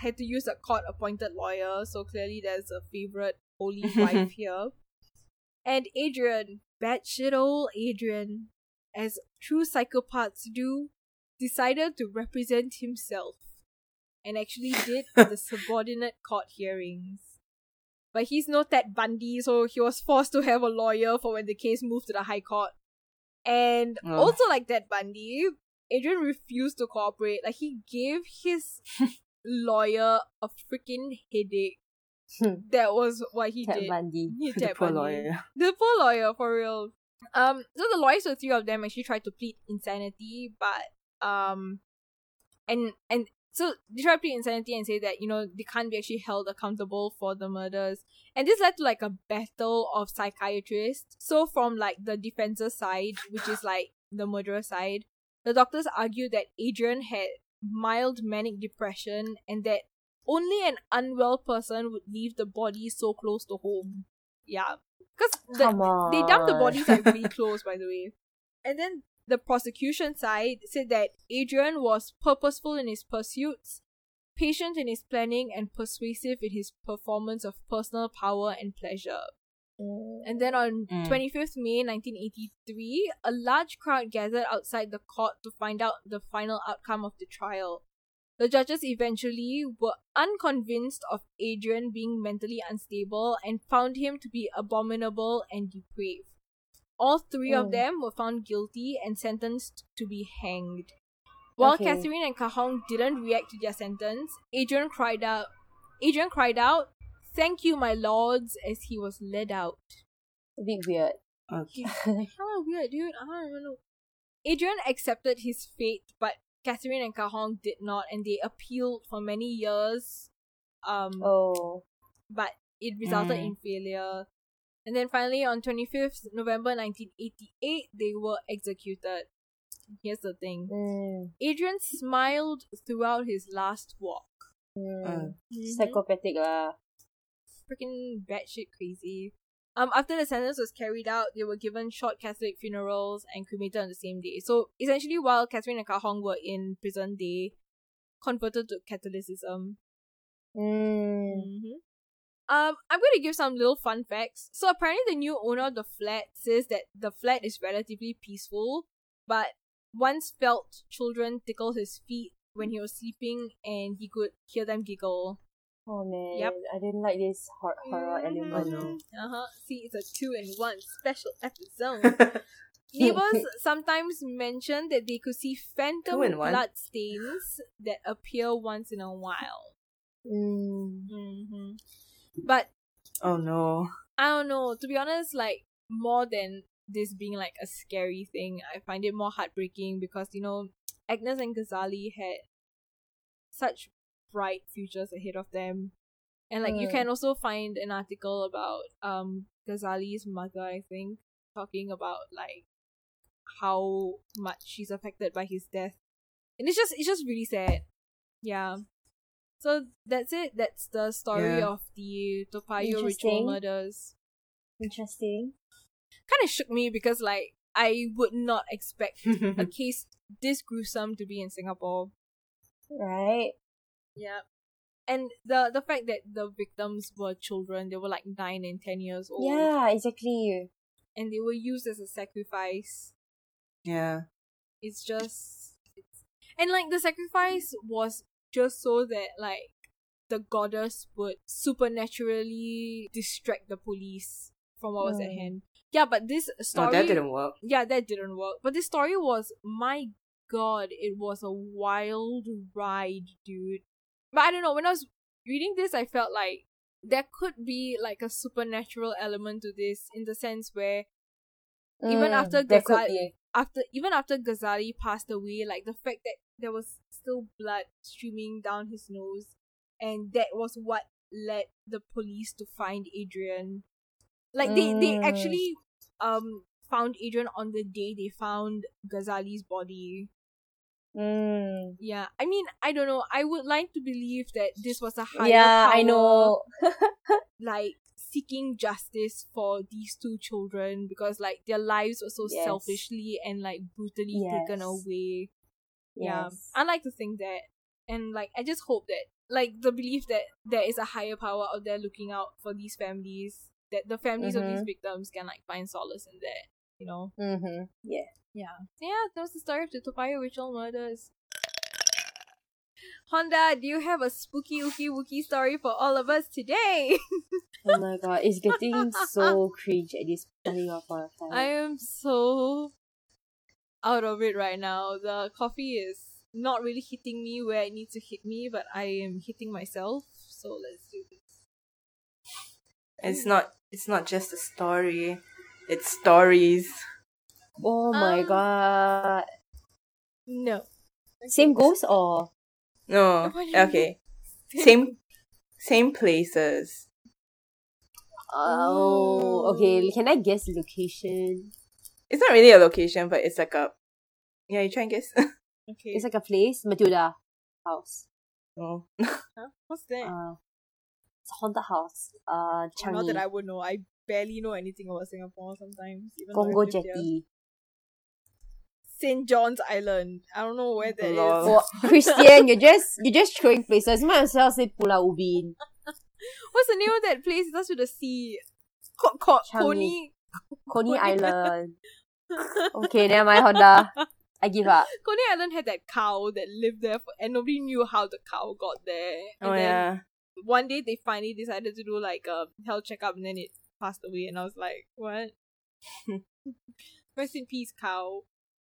had to use a court appointed lawyer, so clearly there's a favorite holy [LAUGHS] wife here. And Adrian, batshit old Adrian, as true psychopaths do, decided to represent himself and actually did [LAUGHS] the subordinate court hearings. But he's no Ted Bundy, so he was forced to have a lawyer for when the case moved to the High Court. And Ugh. also like Ted Bundy, Adrian refused to cooperate. Like he gave his [LAUGHS] lawyer a freaking headache. that was what he Ted did. Bundy. [LAUGHS] He [LAUGHS] the poor Bundy. lawyer. [LAUGHS] The poor lawyer, for real. Um, so the lawyers, the three of them, actually tried to plead insanity, but um, and and so they tried to plead insanity and say that you know they can't be actually held accountable for the murders, and this led to like a battle of psychiatrists. So from like the defense's side, which is like the murderer side, the doctors argued that Adrian had mild manic depression and that only an unwell person would leave the body so close to home. Yeah, because on. they dumped the bodies like really close, by the way. And then the prosecution side said that Adrian was purposeful in his pursuits, patient in his planning, and persuasive in his performance of personal power and pleasure. Mm. And then on Mm. 25th May 1983, a large crowd gathered outside the court to find out the final outcome of the trial. The judges eventually were unconvinced of Adrian being mentally unstable and found him to be abominable and depraved. All three of Mm. them were found guilty and sentenced to be hanged. While Okay. Catherine and Kah Hong didn't react to their sentence, Adrian cried out Adrian cried out, Thank you, my lords, as he was led out. A bit weird. Okay. [LAUGHS] How weird, dude. I don't even know. Adrian accepted his fate, but Catherine and Kah Hong did not, and they appealed for many years. Um, Oh. but it resulted Mm. in failure. And then finally, on 25th November 1988, they were executed. Here's the thing Mm, Adrian smiled throughout his last walk. mm. Mm. Psychopathic lah. Freaking batshit crazy. Um, after the sentence was carried out, they were given short Catholic funerals and cremated on the same day. So essentially, while Catherine and Kah Hong were in prison, they converted to Catholicism. Mm. hmm Um, I'm going to give some little fun facts. So apparently, the new owner of the flat says that the flat is relatively peaceful, but once felt children tickle his feet when he was sleeping, and he could hear them giggle. Oh man, Yep. I didn't like this hor- horror Mhm. element. no. Uh huh. See, it's a two in one special episode. [LAUGHS] Neighbors sometimes mention that they could see phantom Two blood stains that appear once in a while. Mm. hmm But oh no. I don't know. To be honest, like more than this being like a scary thing, I find it more heartbreaking because you know Agnes and Ghazali had such bright futures ahead of them, and like you Mm. can also find an article about um Ghazali's mother, I think, talking about like how much she's affected by his death, and it's just it's just really sad. Yeah. So that's it. That's the story Yeah. of the Toa Payoh ritual murders. Interesting. Kind of shook me because like I would not expect [LAUGHS] a case this gruesome to be in Singapore. Right. Yeah. And the the fact that the victims were children, they were like nine and ten years old. Yeah, exactly. And they were used as a sacrifice. yeah. It's just it's, and like the sacrifice was just so that like the goddess would supernaturally distract the police from what was at Mm. hand. Yeah, but this story Oh, that didn't work. yeah, that didn't work. But this story was, my god, it was a wild ride, dude. But I don't know, when I was reading this, I felt like there could be like a supernatural element to this in the sense where Even Mm, after Ghazali- after even after Ghazali passed away, like the fact that there was still blood streaming down his nose, and that was what led the police to find Adrian. Like they they Mm. actually um found Adrian on the day they found Ghazali's body. Mm. Yeah, I mean I don't know. I would like to believe that this was a higher Yeah, I know. [LAUGHS] like seeking justice for these two children because like their lives were so Yes. selfishly and like brutally taken Yes. away. Yeah. Yes. I like to think that. And like I just hope that like the belief that there is a higher power out there looking out for these families, that the families of these Mhm. victims can like find solace in that, you know? Mm-hmm. Yeah. Yeah. Yeah, that was the story of the Toa Payoh ritual murders. Honda, do you have a spooky ookie wookie story for all of us today? Oh my god, it's getting so [LAUGHS] cringe at this point of time. I am so out of it right now. The coffee is not really hitting me where it needs to hit me, but I am hitting myself. So let's do this. It's not it's not just a story. It's stories. Oh my Um, god. No. Same goes or No. What do you Okay. Same same places. Oh, okay. Can I guess location? It's not really a location, but it's like a Yeah, you try and guess. [LAUGHS] Okay. It's like a place. Matilda house. oh. Huh? What's that? Uh, it's a haunted house. Uh, Changi. Not that I would know. I barely know anything about Singapore sometimes. Even though Congo I've. Jetty. St. John's Island. I don't know where that is. Lol. Oh, [LAUGHS] Christian, you're just you're just throwing places. Might as well say Pulau Ubin. What's the name of that place? That's with the sea. Co- co- Coney. Coney Coney- Island. [LAUGHS] Okay, never mind, Honda. I give up. Coney Island had that cow that lived there, for, and nobody knew how the cow got there. And Oh then yeah. one day they finally decided to do like a health checkup, and then it passed away. And I was like, what? [LAUGHS] Rest in peace, cow.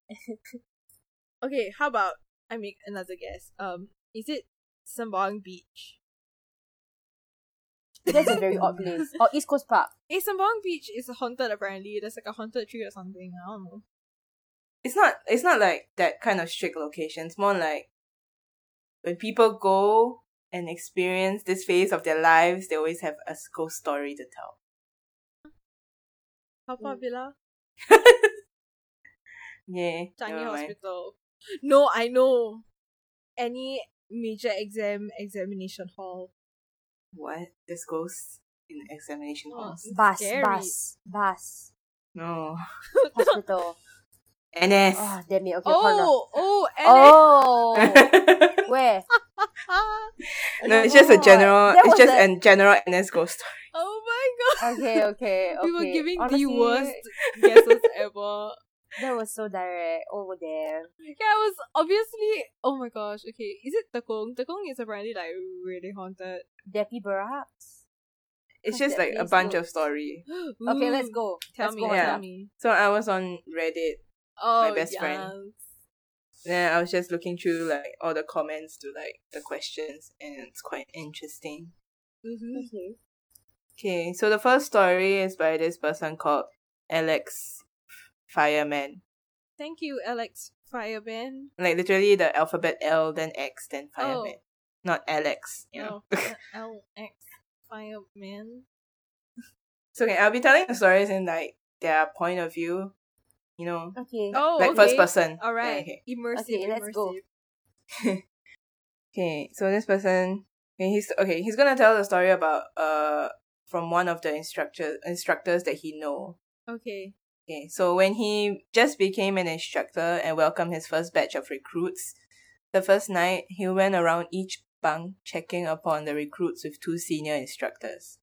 [LAUGHS] okay, how about I make another guess? Um, is it Sembawang Beach? [LAUGHS] That's a very odd place. Or East Coast Park. Hey, Sembawang Beach is haunted apparently. There's like a haunted tree or something. I don't know. It's not it's not like that kind of strict location. It's more like when people go and experience this phase of their lives, they always have a ghost story to tell. Haw-Par Mm. Villa, [LAUGHS] Yeah. Changi never mind. Hospital. No, I know. Any major exam examination hall. What? There's ghosts in examination Oh. halls? Bus, Scary. bus, bus. No. [LAUGHS] Hospital. NS. oh, ah, damn it. Okay, hold on. Oh, oh, and Oh, [LAUGHS] where? no, it's just a general. That It's just a- a general NS ghost story. oh my god. Okay, okay, okay. We were giving Honestly, the worst guesses ever. That was so direct. Oh, damn. Yeah, it was obviously. Oh my gosh. Okay, is it Tekong? Tekong is apparently like really haunted. Deppy Barracks. It's just like a bunch looks- of story. [GASPS] Okay, let's go. Tell Let's me, go. Yeah. tell me. So I was on Reddit. Oh, my best friend. Then I was just looking through like all the comments to like the questions, and it's quite interesting. Mm-hmm. Okay. Okay, so the first story is by this person called Alex Fireman. Thank you, Alex Fireman. Like literally the alphabet L, then X, then Fireman. Oh. Not Alex. You know. No, [LAUGHS] L X Fireman. so okay, I'll be telling the stories in like their point of view. You know, Okay. Oh, like okay. first person. All right, Yeah, okay. immersive. Okay, let's go. [LAUGHS] Okay, so this person, okay, he's okay. He's gonna tell the story about uh from one of the instructor instructors that he know. Okay. Okay, so when he just became an instructor and welcomed his first batch of recruits, the first night he went around each bunk checking upon the recruits with two senior instructors.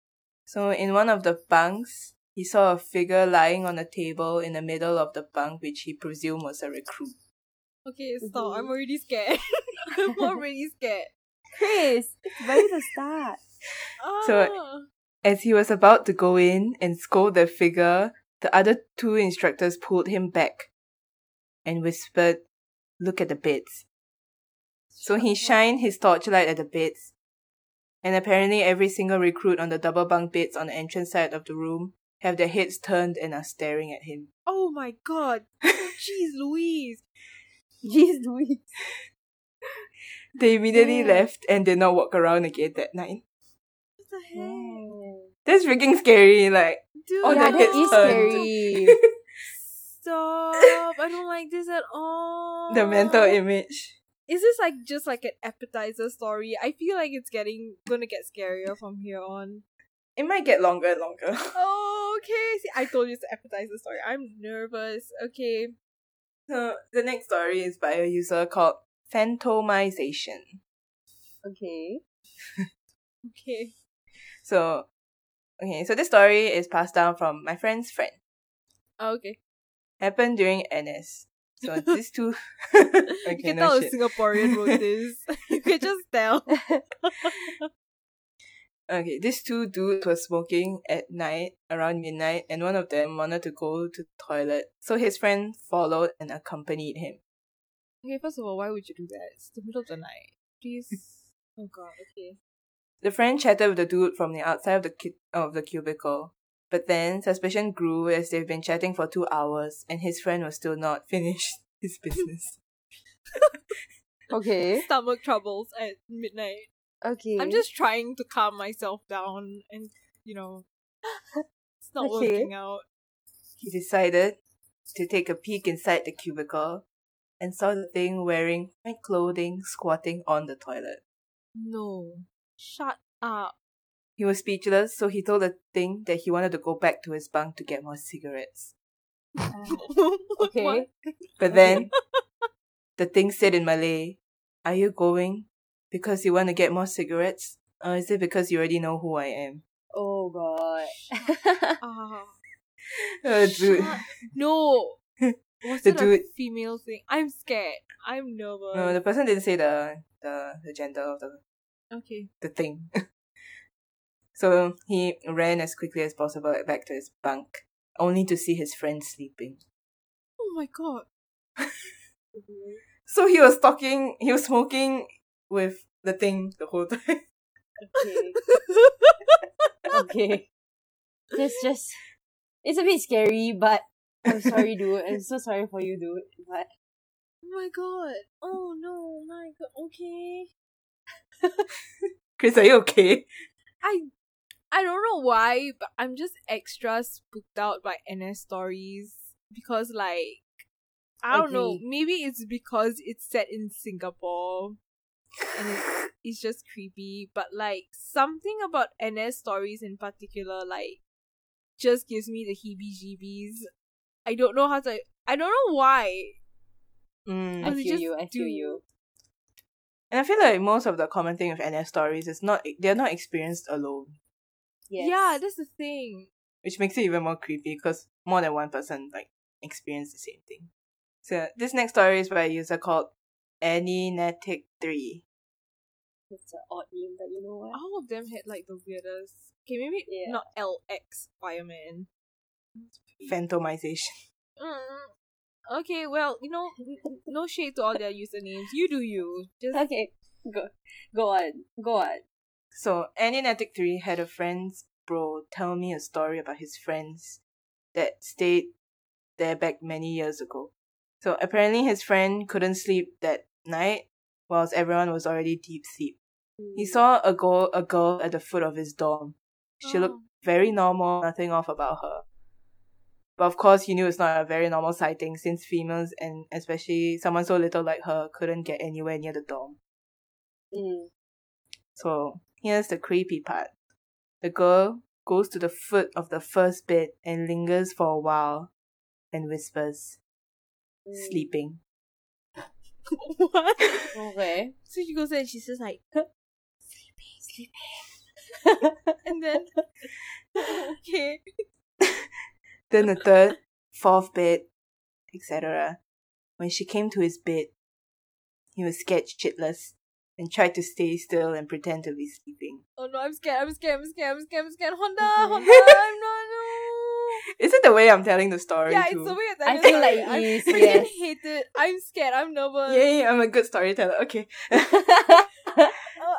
So in one of the bunks, he saw a figure lying on a table in the middle of the bunk, which he presumed was a recruit. Okay, stop. Mhm. I'm already scared. [LAUGHS] I'm [LAUGHS] already scared. Chris, it's ready to start. [LAUGHS] So- Ah. As he was about to go in and scold the figure, the other two instructors pulled him back and whispered, Look at the beds. So he shined his torchlight at the beds, and apparently every single recruit on the double bunk beds on the entrance side of the room have their heads turned and are staring at him. oh my god. [LAUGHS] Jeez Louise. Jeez Louise. They immediately Yeah. left and did not walk around again that night. What the heck? That's freaking scary, like, Dude, Oh, yeah, that head's is turned. scary. Stop. I don't like this at all. the mental image. Is this like just like an appetizer story? I feel like it's getting gonna get scarier from here on. It might get longer and longer. Oh, [LAUGHS] okay. See, I told you it's an appetizer story. I'm nervous. Okay. So the next story is by a user called Phantomization. okay. [LAUGHS] Okay. So, okay, so this story is passed down from my friend's friend. Oh, okay. Happened during NS. So [LAUGHS] these two. okay, you can no tell shit. a Singaporean wrote [LAUGHS] this. [LAUGHS] you can just tell. Okay, these two dudes were smoking at night around midnight, and one of them wanted to go to the toilet. So his friend followed and accompanied him. Okay, first of all, why would you do that? It's the middle of the night. Please. Oh god, okay. The friend chatted with the dude from the outside of the cu- of the cubicle. But then suspicion grew as they've been chatting for two hours, and his friend was still not [LAUGHS] finished his business. [LAUGHS] Okay. [LAUGHS] Stomach troubles at midnight. Okay. I'm just trying to calm myself down and, you know, it's not Okay. working out. he decided to take a peek inside the cubicle and saw the thing wearing white clothing squatting on the toilet. No. Shut up. He was speechless, so he told the thing that he wanted to go back to his bunk to get more cigarettes. Uh, [LAUGHS] okay. But then, the thing said in Malay, Are you going because you want to get more cigarettes? Or is it because you already know who I am? Oh god. Oh, [LAUGHS] dude. Shut- No. [LAUGHS] Was The it a dude- female thing? I'm scared. I'm nervous. No, the person didn't say the, the, the gender of the, okay. the thing. [LAUGHS] so he ran as quickly as possible back to his bunk, only to see his friend sleeping. Oh my god. [LAUGHS] So he was talking, he was smoking with the thing the whole time. Okay. [LAUGHS] okay. Just just it's a bit scary, but I'm sorry, dude. I'm so sorry for you, dude. But Oh my god. Oh no, my god. Okay. Chris, are you okay? I I don't know why, but I'm just extra spooked out by NS stories because, like, I don't know. Maybe it's because it's set in Singapore and it's, [LAUGHS] it's just creepy. But like something about NS stories in particular, like, just gives me the heebie-jeebies. I don't know how to. I don't know why. Mm. I feel you. I feel do- you. And I feel like most of the common thing with NS stories is not they're not experienced alone, Yes. Yeah, that's the thing. which makes it even more creepy because more than one person like experience the same thing. So this next story is by a user called Anynetic3. It's an odd name, but you know what? All of them had like the weirdest. Okay, maybe Yeah. not LX fireman. Phantomization. [LAUGHS] Mm. Okay, well, you know, n- n- no shade to all their usernames. You do you. Just Okay, go, go on, go on. So Anynetic3 had a friend's bro tell me a story about his friends that stayed there back many years ago. So apparently his friend couldn't sleep that night whilst everyone was already deep sleep. He mm. saw a girl a girl at the foot of his dorm. She looked Oh. very normal, nothing off about her. But of course he knew it's not a very normal sighting since females and especially someone so little like her couldn't get anywhere near the dorm. Mm. So here's the creepy part. The girl goes to the foot of the first bed and lingers for a while and whispers, Mm. sleeping. [LAUGHS] what? Okay. So she goes there and she says like, sleeping, sleeping, [LAUGHS] and then [LAUGHS] okay. Then the third, fourth bed, etc. When she came to his bed, he was scared shitless and tried to stay still and pretend to be sleeping. Oh no, I'm scared. I'm scared. I'm scared. I'm scared. I'm scared. Honda, [LAUGHS] Honda, I'm not. No. Is it the way I'm telling the story Yeah, too? it's the way I that feel like it I is, freaking yes. hate it. I'm scared. I'm nervous. Yay, I'm a good storyteller. Okay. Uh, [LAUGHS] [LAUGHS]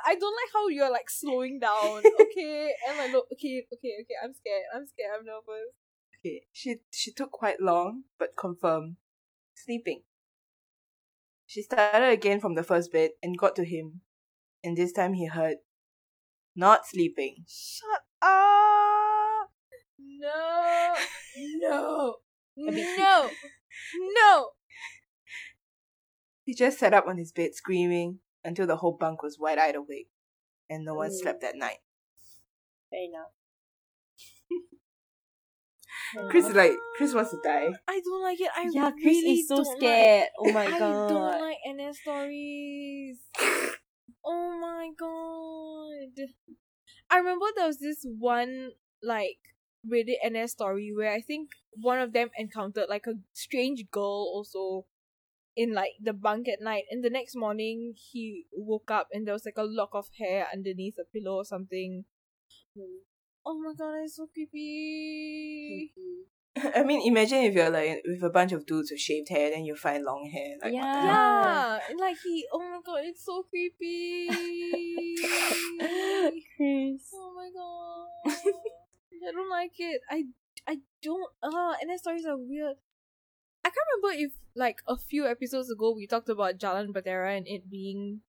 I don't like how you're like slowing down. Okay, and like look. Okay, okay, okay. I'm scared. I'm scared. I'm nervous. Okay, she she took quite long, but confirmed. Sleeping. She started again from the first bed and got to him, and this time he heard, not sleeping. Shut up! No, [LAUGHS] no, no, no. He just sat up on his bed screaming until the whole bunk was wide eyed awake, and no one Mm. slept that night. Fair enough. Chris is like, Chris wants to die. I don't like it. I yeah, Chris really is so don't scared. oh my god. I don't like NS stories. [LAUGHS] oh my god. I remember there was this one like Reddit NS story where I think one of them encountered like a strange girl also in like the bunk at night and the next morning he woke up and there was like a lock of hair underneath a pillow or something. Oh my god, it's so creepy. [LAUGHS] I mean, imagine if you're like with a bunch of dudes with shaved hair, then you find long hair. Like, Yeah. Yeah, like he, oh my god, it's so creepy. [LAUGHS] Chris. oh my god, I don't like it. I I don't. Uh, and then stories are weird. I can't remember if like a few episodes ago we talked about Jalan Bahtera and it being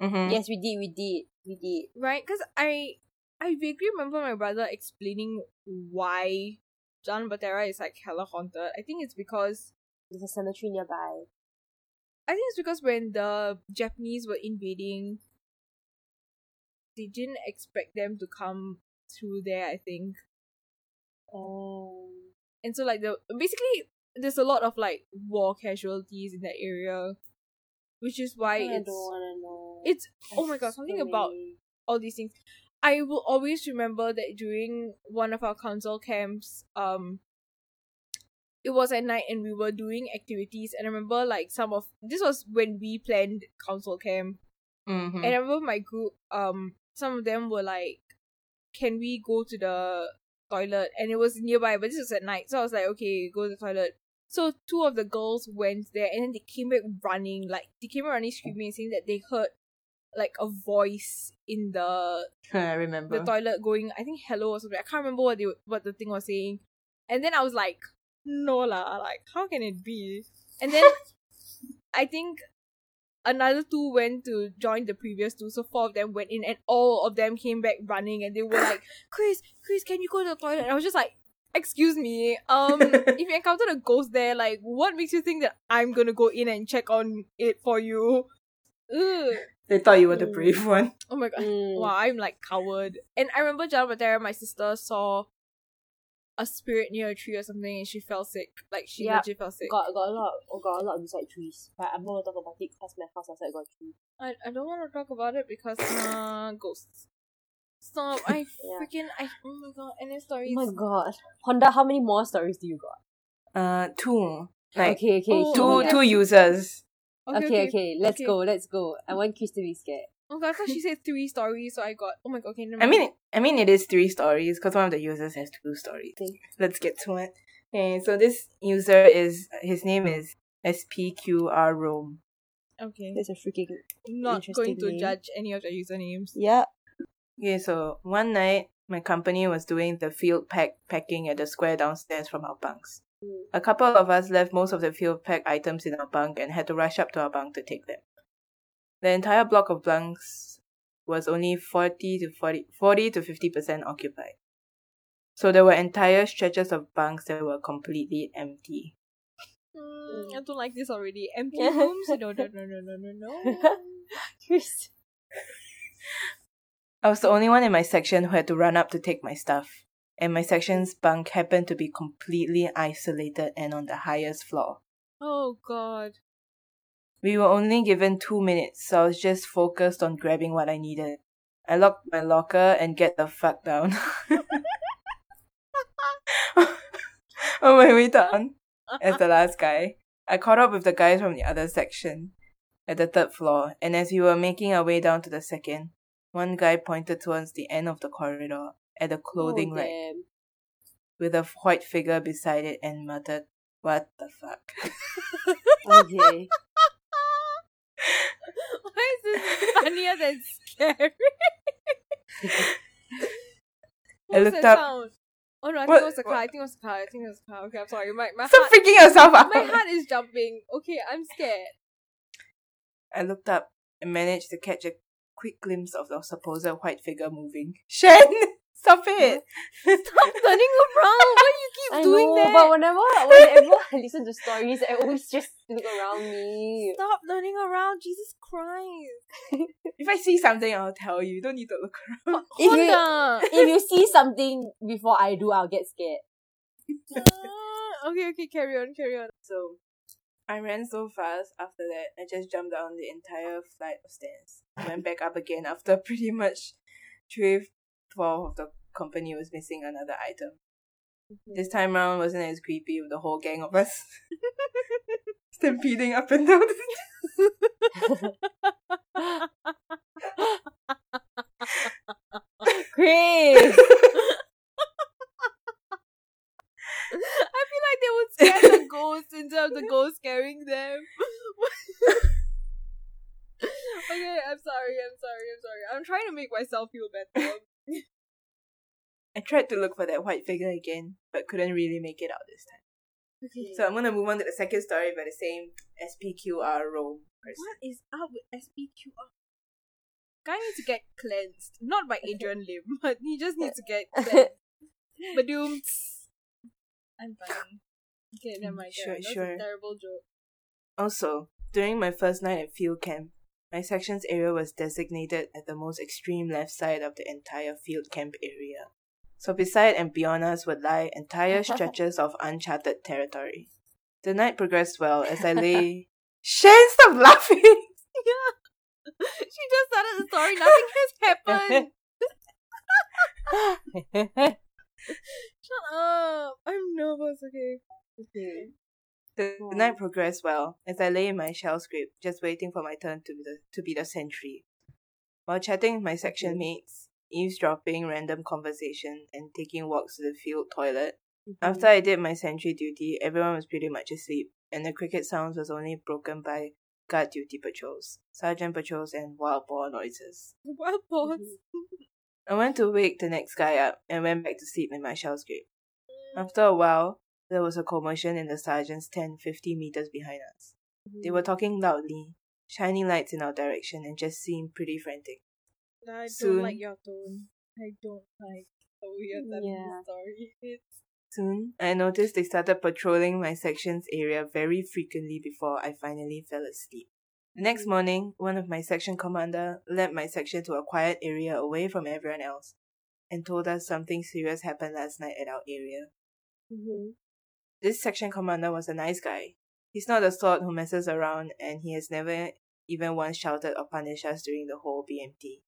Mhm. Yes, we did, we did, we did. right because I I vaguely remember my brother explaining why Jalan Bahtera is like hella haunted. I think it's because There's a cemetery nearby. I think it's because when the Japanese were invading, they didn't expect them to come through there. I think, Oh. and so like the basically there's a lot of like war casualties in that area, which is why I it's it's oh my god something about all these things. I will always remember that during one of our council camps, um, it was at night and we were doing activities. And I remember like some of this was when we planned council camp, Mhm. and I remember my group, um, some of them were like, "Can we go to the toilet?" And it was nearby, but this was at night, so I was like, "Okay, go to the toilet." So two of the girls went there, and then they came back running, like they came back running, screaming, saying that they heard like a voice in the I remember. the toilet going, I think hello or something. I can't remember what they what the thing was saying. And then I was like, no lah, like how can it be? And then [LAUGHS] I think another two went to join the previous two, so four of them went in, and all of them came back running, and they were like, [LAUGHS] "Chris, Chris, can you go to the toilet?" And I was just like, "Excuse me, um, [LAUGHS] if you encountered a ghost there, like, what makes you think that I'm gonna go in and check on it for you?" Ugh. They thought you were the Mm. brave one. Oh my god. Mm. Wow, I'm like coward. And I remember Jalan Bahtera, my sister saw a spirit near a tree or something and she fell sick. Like she Yeah. legit fell sick. Got got a lot oh, got a lot beside trees. But I'm not gonna talk about it because my house outside got a tree. I, I don't want to talk about it because uh ghosts. Stop. [LAUGHS] I Yeah. freaking I oh my god, and then Oh my god. Honda, how many more stories do you got? Uh, two. Like, okay, okay. Oh, hit two, me okay. up. two users. Okay, okay, let's okay. go, let's go. I want Chris to be scared. Oh god, I thought she said three stories, so I got oh my god, okay, never I mean, I mean, it is three stories because one of the users has two stories. Okay. Let's get to it. Okay, so this user is his name is SPQR Rome. Okay. That's a freaking I'm not going to name. judge any of the usernames. Yeah. Okay, so one night my company was doing the field pack packing at the square downstairs from our bunks. Mm. A couple of us left most of the field pack items in our bunk and had to rush up to our bunk to take them. The entire block of bunks was only 40 to 40, 40 to 50% occupied. So there were entire stretches of bunks that were completely empty. Mm, I don't like this already. Empty [LAUGHS] rooms? No, no, no, no, no, no, no. [LAUGHS] Chris. [LAUGHS] I was the only one in my section who had to run up to take my stuff, and my section's bunk happened to be completely isolated and on the highest floor. Oh god. We were only given two minutes, so I was just focused on grabbing what I needed. I locked my locker and get the fuck down. [LAUGHS] on my way down, as the last guy, I caught up with the guys from the other section at the third floor, and as we were making our way down to the second, one guy pointed towards the end of the corridor at a oh, clothing oh, rack with a white figure beside it and muttered, What the fuck? Okay. [LAUGHS] Why is this funnier than scary? [LAUGHS] I looked up- sound? Oh no, I think What- it was a car. I think it was a car. I think it was a car. Okay, I'm sorry. My my Stop heart, freaking yourself [LAUGHS] out! my heart is jumping. Okay, I'm scared. I looked up and managed to catch a quick glimpse of the supposed white figure moving. Shen! Stop it! Stop turning around. Why do you keep [LAUGHS] I doing know, that? but whenever whenever I listen to stories, I always just look around me. Stop turning around. Jesus Christ. [LAUGHS] If I see something, I'll tell you. You don't need to look around. [LAUGHS] If you- If you see something before I do, I'll get scared. Ah, okay, okay, carry on, carry on. So, I ran so fast after that, I just jumped down the entire flight of stairs. Went back up again after pretty much three, twelve of the company was missing another item. Mm-hmm. This time around wasn't as creepy with the whole gang of us [LAUGHS] stampeding up and down the [LAUGHS] Chris! [LAUGHS] I feel like they would scare the ghosts instead of the ghost scaring them. okay, I'm sorry, I'm sorry, I'm sorry. I'm trying to make myself feel better. I tried to look for that white figure again, but couldn't really make it out this time. Okay. So I'm gonna move on to the second story by the same SPQR Rome person. What is up with SPQR? Guy needs to get cleansed. Not by Adrian Lim, [LAUGHS] but he just needs to get cleansed. [LAUGHS] Badoom. I'm fine. Okay, never mind. Sure, yeah, sure. terrible joke. Also, during my first night at field camp, my section's area was designated at the most extreme left side of the entire field camp area. So beside and beyond us would lie entire [LAUGHS] stretches of uncharted territory. The night progressed well as I lay. [LAUGHS] Shane, stop laughing! yeah. [LAUGHS] she just started the story. Nothing has happened. Shut up. I'm nervous. Okay. okay. The, the night progressed well as I lay in my shell scrape, just waiting for my turn to be the, to be the sentry. While chatting with my section Okay. mates, eavesdropping random conversation, and taking walks to the field toilet, Mm-hmm. after I did my sentry duty, everyone was pretty much asleep, and the cricket sounds was only broken by guard duty patrols, sergeant patrols, and wild boar noises. Well, pause. I went to wake the next guy up and went back to sleep in my shell scrape. After a while, there was a commotion in the sergeant's tent 50 meters behind us. They were talking loudly, shining lights in our direction, and just seemed pretty frantic. I don't like your tone. I don't like the way you're telling Yeah. the story. It's Soon, I noticed they started patrolling my section's area very frequently before I finally fell asleep. The next morning, one of my section commander led my section to a quiet area away from everyone else and told us something serious happened last night at our area. Mm-hmm. This section commander was a nice guy. He's not the sort who messes around and he has never even once shouted or punished us during the whole BMT.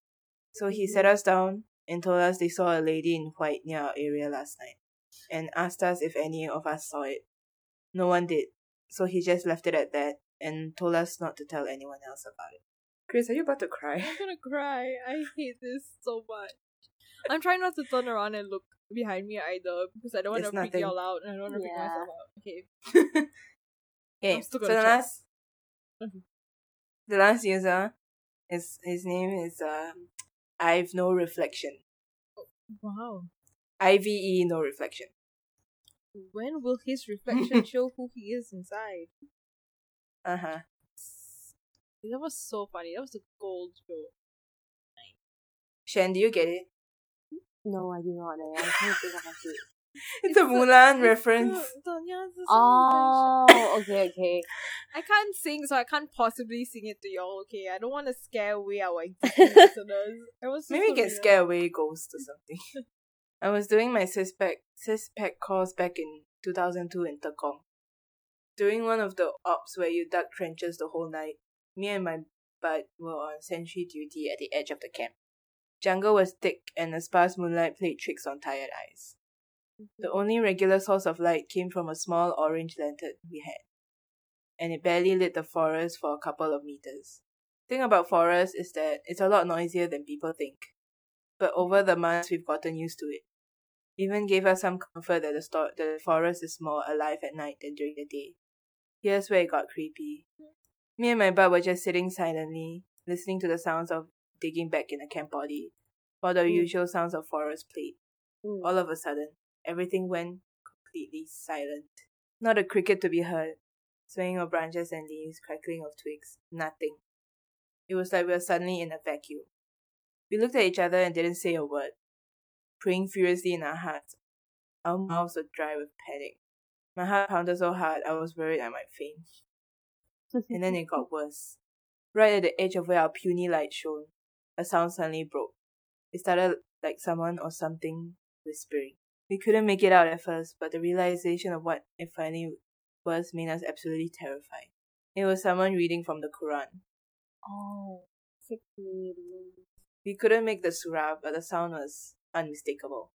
So he mm-hmm. sat us down and told us they saw a lady in white near our area last night and asked us if any of us saw it. No one did, so he just left it at that and told us not to tell anyone else about it. Chris, are you about to cry? I'm gonna cry. I hate this so much. I'm trying not to turn around and look behind me either because I don't want to freak y'all out and I don't want to freak Yeah. myself out. Okay. [LAUGHS] Okay, so the check. last, Mhm. the last user, is his name is uh, I've no reflection. Wow. I V E no reflection. When will his [LAUGHS] reflection show who he is inside? Uh huh. That was so funny. That was a gold joke. Shen, do you get it? No, I do not. trying to think of a [LAUGHS] shit. It's, a Mulan reference. The, the, yeah, it's the song Oh, [LAUGHS] okay, okay. [LAUGHS] I can't sing, so I can't possibly sing it to y'all. Okay, I don't want to scare away our listeners. It was Maybe so we can weird. scare away ghosts or something. I was doing my SISPEC, SISPEC course back in 2002 in Tekong. During one of the ops where you dug trenches the whole night, me and my bud were on sentry duty at the edge of the camp. Jungle was thick and the sparse moonlight played tricks on tired eyes. Mm-hmm. The only regular source of light came from a small orange lantern we had, and it barely lit the forest for a couple of meters. Thing about forest is that it's a lot noisier than people think, but over the months we've gotten used to it. Even gave us some comfort that the, sto- the forest is more alive at night than during the day. Here's where it got creepy. Mm-hmm. Me and my bud were just sitting silently, listening to the sounds of digging back in the camp body, while the Mm. usual sounds of forest played. Mm. All of a sudden, everything went completely silent. Not a cricket to be heard, swaying of branches and leaves, crackling of twigs, nothing. It was like we were suddenly in a vacuum. We looked at each other and didn't say a word, praying furiously in our hearts. Our mouths were dry with panic. My heart pounded so hard I was worried I might faint. [LAUGHS] And then it got worse. Right at the edge of where our puny light shone, a sound suddenly broke. It started like someone or something whispering. We couldn't make it out at first, but the realization of what it finally was made us absolutely terrified. It was someone reading from the Quran. Oh, freak. We couldn't make the surah, but the sound was unmistakable.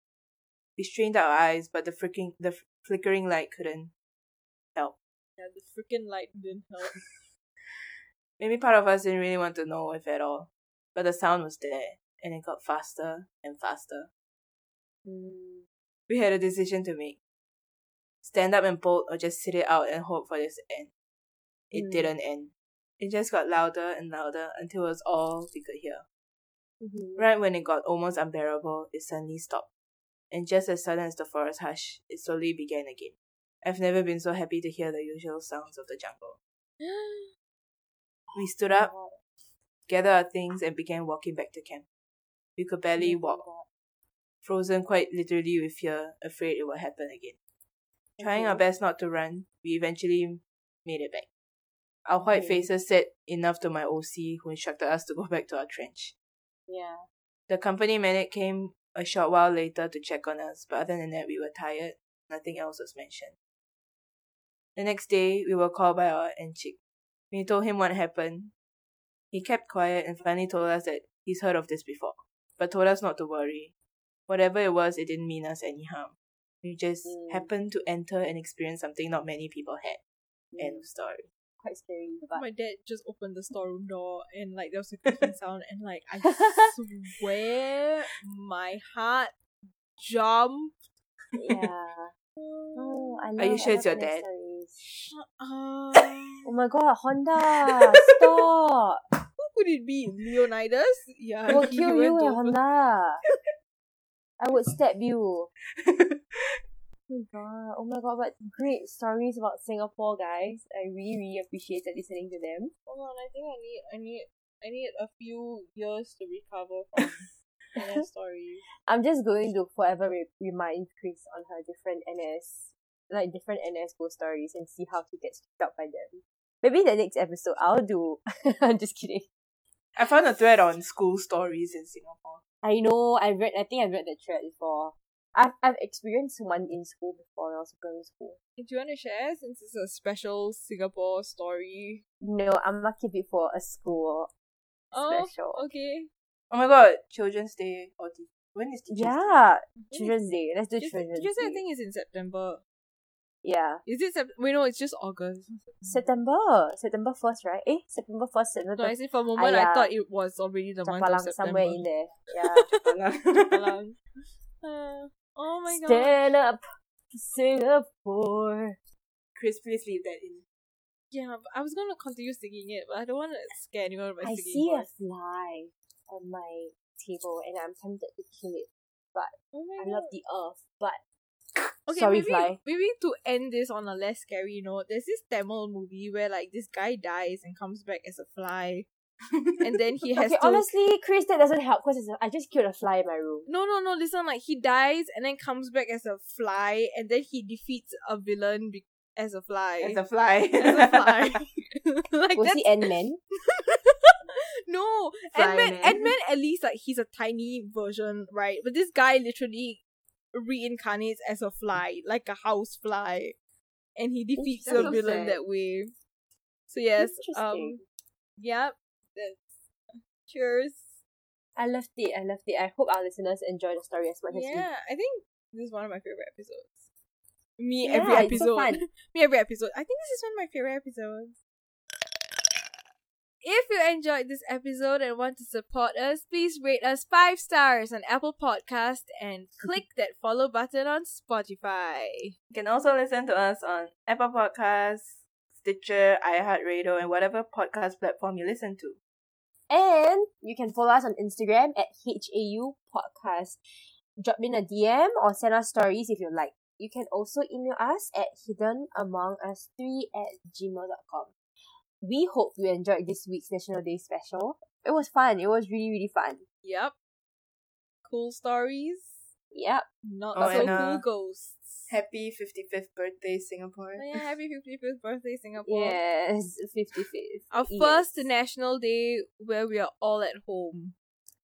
We strained our eyes, but the freaking the flickering light couldn't help. Yeah, the freaking light didn't help. [LAUGHS] Maybe part of us didn't really want to know if at all, but the sound was there, and it got faster and faster. Mm. We had a decision to make. Stand up and bolt or just sit it out and hope for this end. It Mm. didn't end. It just got louder and louder until it was all we could hear. Mhm. Right when it got almost unbearable, it suddenly stopped. And just as sudden as the forest hushed, it slowly began again. I've never been so happy to hear the usual sounds of the jungle. [GASPS] We stood up, gathered our things, and began walking back to camp. We could barely walk, frozen quite literally with fear, afraid it would happen again. Trying our best not to run, we eventually made it back. Our white Okay. faces said enough to my OC, who instructed us to go back to our trench. Yeah. The company medic came a short while later to check on us, but other than that, we were tired. Nothing else was mentioned. The next day, we were called by our Encik. We told him what happened. He kept quiet and finally told us that he's heard of this before, but told us not to worry. Whatever it was, it didn't mean us any harm. We just Mm. happened to enter and experience something not many people had. End Mm. of story. Quite scary, but My dad just opened the storeroom door and like there was a [LAUGHS] clicking sound and like I [LAUGHS] swear my heart jumped. yeah. [LAUGHS] Oh, I love Are you sure I it's your dad? stories. Up. Oh my god, Honda! [LAUGHS] Stop! Who could it be? Leonidas? Yeah, I will kill you, eh, Honda. [LAUGHS] I would stab you. [LAUGHS] Oh my god. Oh my god, but great stories about Singapore, guys. I really, really appreciated listening to them. Hold on, I think I need I need I need a few years to recover from NS stories. I'm just going to forever re- remind Chris on her different NS, like different NS ghost stories and see how he gets picked up by them. Maybe the next episode I'll do. [LAUGHS] I'm just kidding. I found a thread on school stories in Singapore. I know. I read. I think I read the thread before. I've I've experienced one in school before. When I was in primary school. Do you want to share since it's a special Singapore story? No, I'm not to keep it for a school Oh, special. okay. Oh my god, Children's Day or when is Teachers Day? Yeah, Children's Day. Let's do Just, Children's just I Day. think it's in September. Yeah, Is it Sep- Wait, no, it's just August. September. September first, right? Eh, September first. No, September. I see for a moment yeah. I thought it was already the month of September. somewhere in there. [LAUGHS] Yeah. Chapalang. Uh, oh my god. Stand up, for Singapore. Chris, please leave that in. Yeah, I was gonna continue singing it, but I don't want to scare anyone by I singing see a fly on my table and I'm tempted to kill it. Oh I love the earth, but Okay, Sorry, maybe, fly. maybe to end this on a less scary note, there's this Tamil movie where like this guy dies and comes back as a fly, and then he [LAUGHS] has okay. to. Honestly, Chris, that doesn't help because I just killed a fly in my room. No, no, no. Listen, like he dies and then comes back as a fly, and then he defeats a villain be- as a fly. As a fly. As a fly. [LAUGHS] like Was that's he Ant Man? [LAUGHS] no Fly Ant Man. man. Ant Man at least like he's a tiny version, right? But this guy literally reincarnates as a fly, like a house fly, and he defeats the villain that way. So yes, um, yep. That's cheers. I loved it. I loved it. I hope our listeners enjoy the story as much as we Yeah, I think this is one of my favorite episodes. Me Yeah, every episode. so. [LAUGHS] Me every episode. I think this is one of my favorite episodes. If you enjoyed this episode and want to support us, please rate us five stars on Apple Podcast and [LAUGHS] click that follow button on Spotify. You can also listen to us on Apple Podcasts, Stitcher, iHeartRadio, and whatever podcast platform you listen to. And you can follow us on Instagram at HAU Podcast. Drop in a DM or send us stories if you like. You can also email us at hiddenamongus3 at gmail.com. We hope you enjoyed this week's National Day special. It was fun. It was really, really fun. Yep. Cool stories. Yep. Not Oh, so and, cool uh, ghosts. Happy 55th birthday, Singapore. Oh, yeah, happy 55th birthday, Singapore. Yes, 55th. Our Yes. first national day where we are all at home.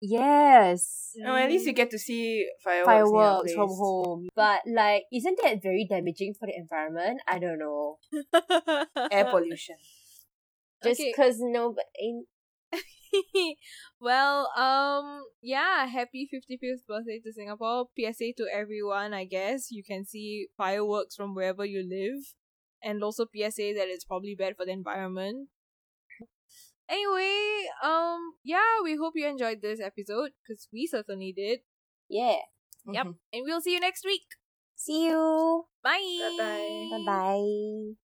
Yes. No, at least you get to see fireworks, Fireworks from home. But, like, isn't that very damaging for the environment? I don't know. [LAUGHS] Air pollution. Just because no, but ain't well, um, yeah, happy 55th birthday to Singapore. PSA to everyone, I guess. You can see fireworks from wherever you live. And also PSA that it's probably bad for the environment. Anyway, um, yeah, we hope you enjoyed this episode because we certainly did. yeah. Yep. Mhm. And we'll see you next week. See you. Bye. Bye-bye. Bye bye.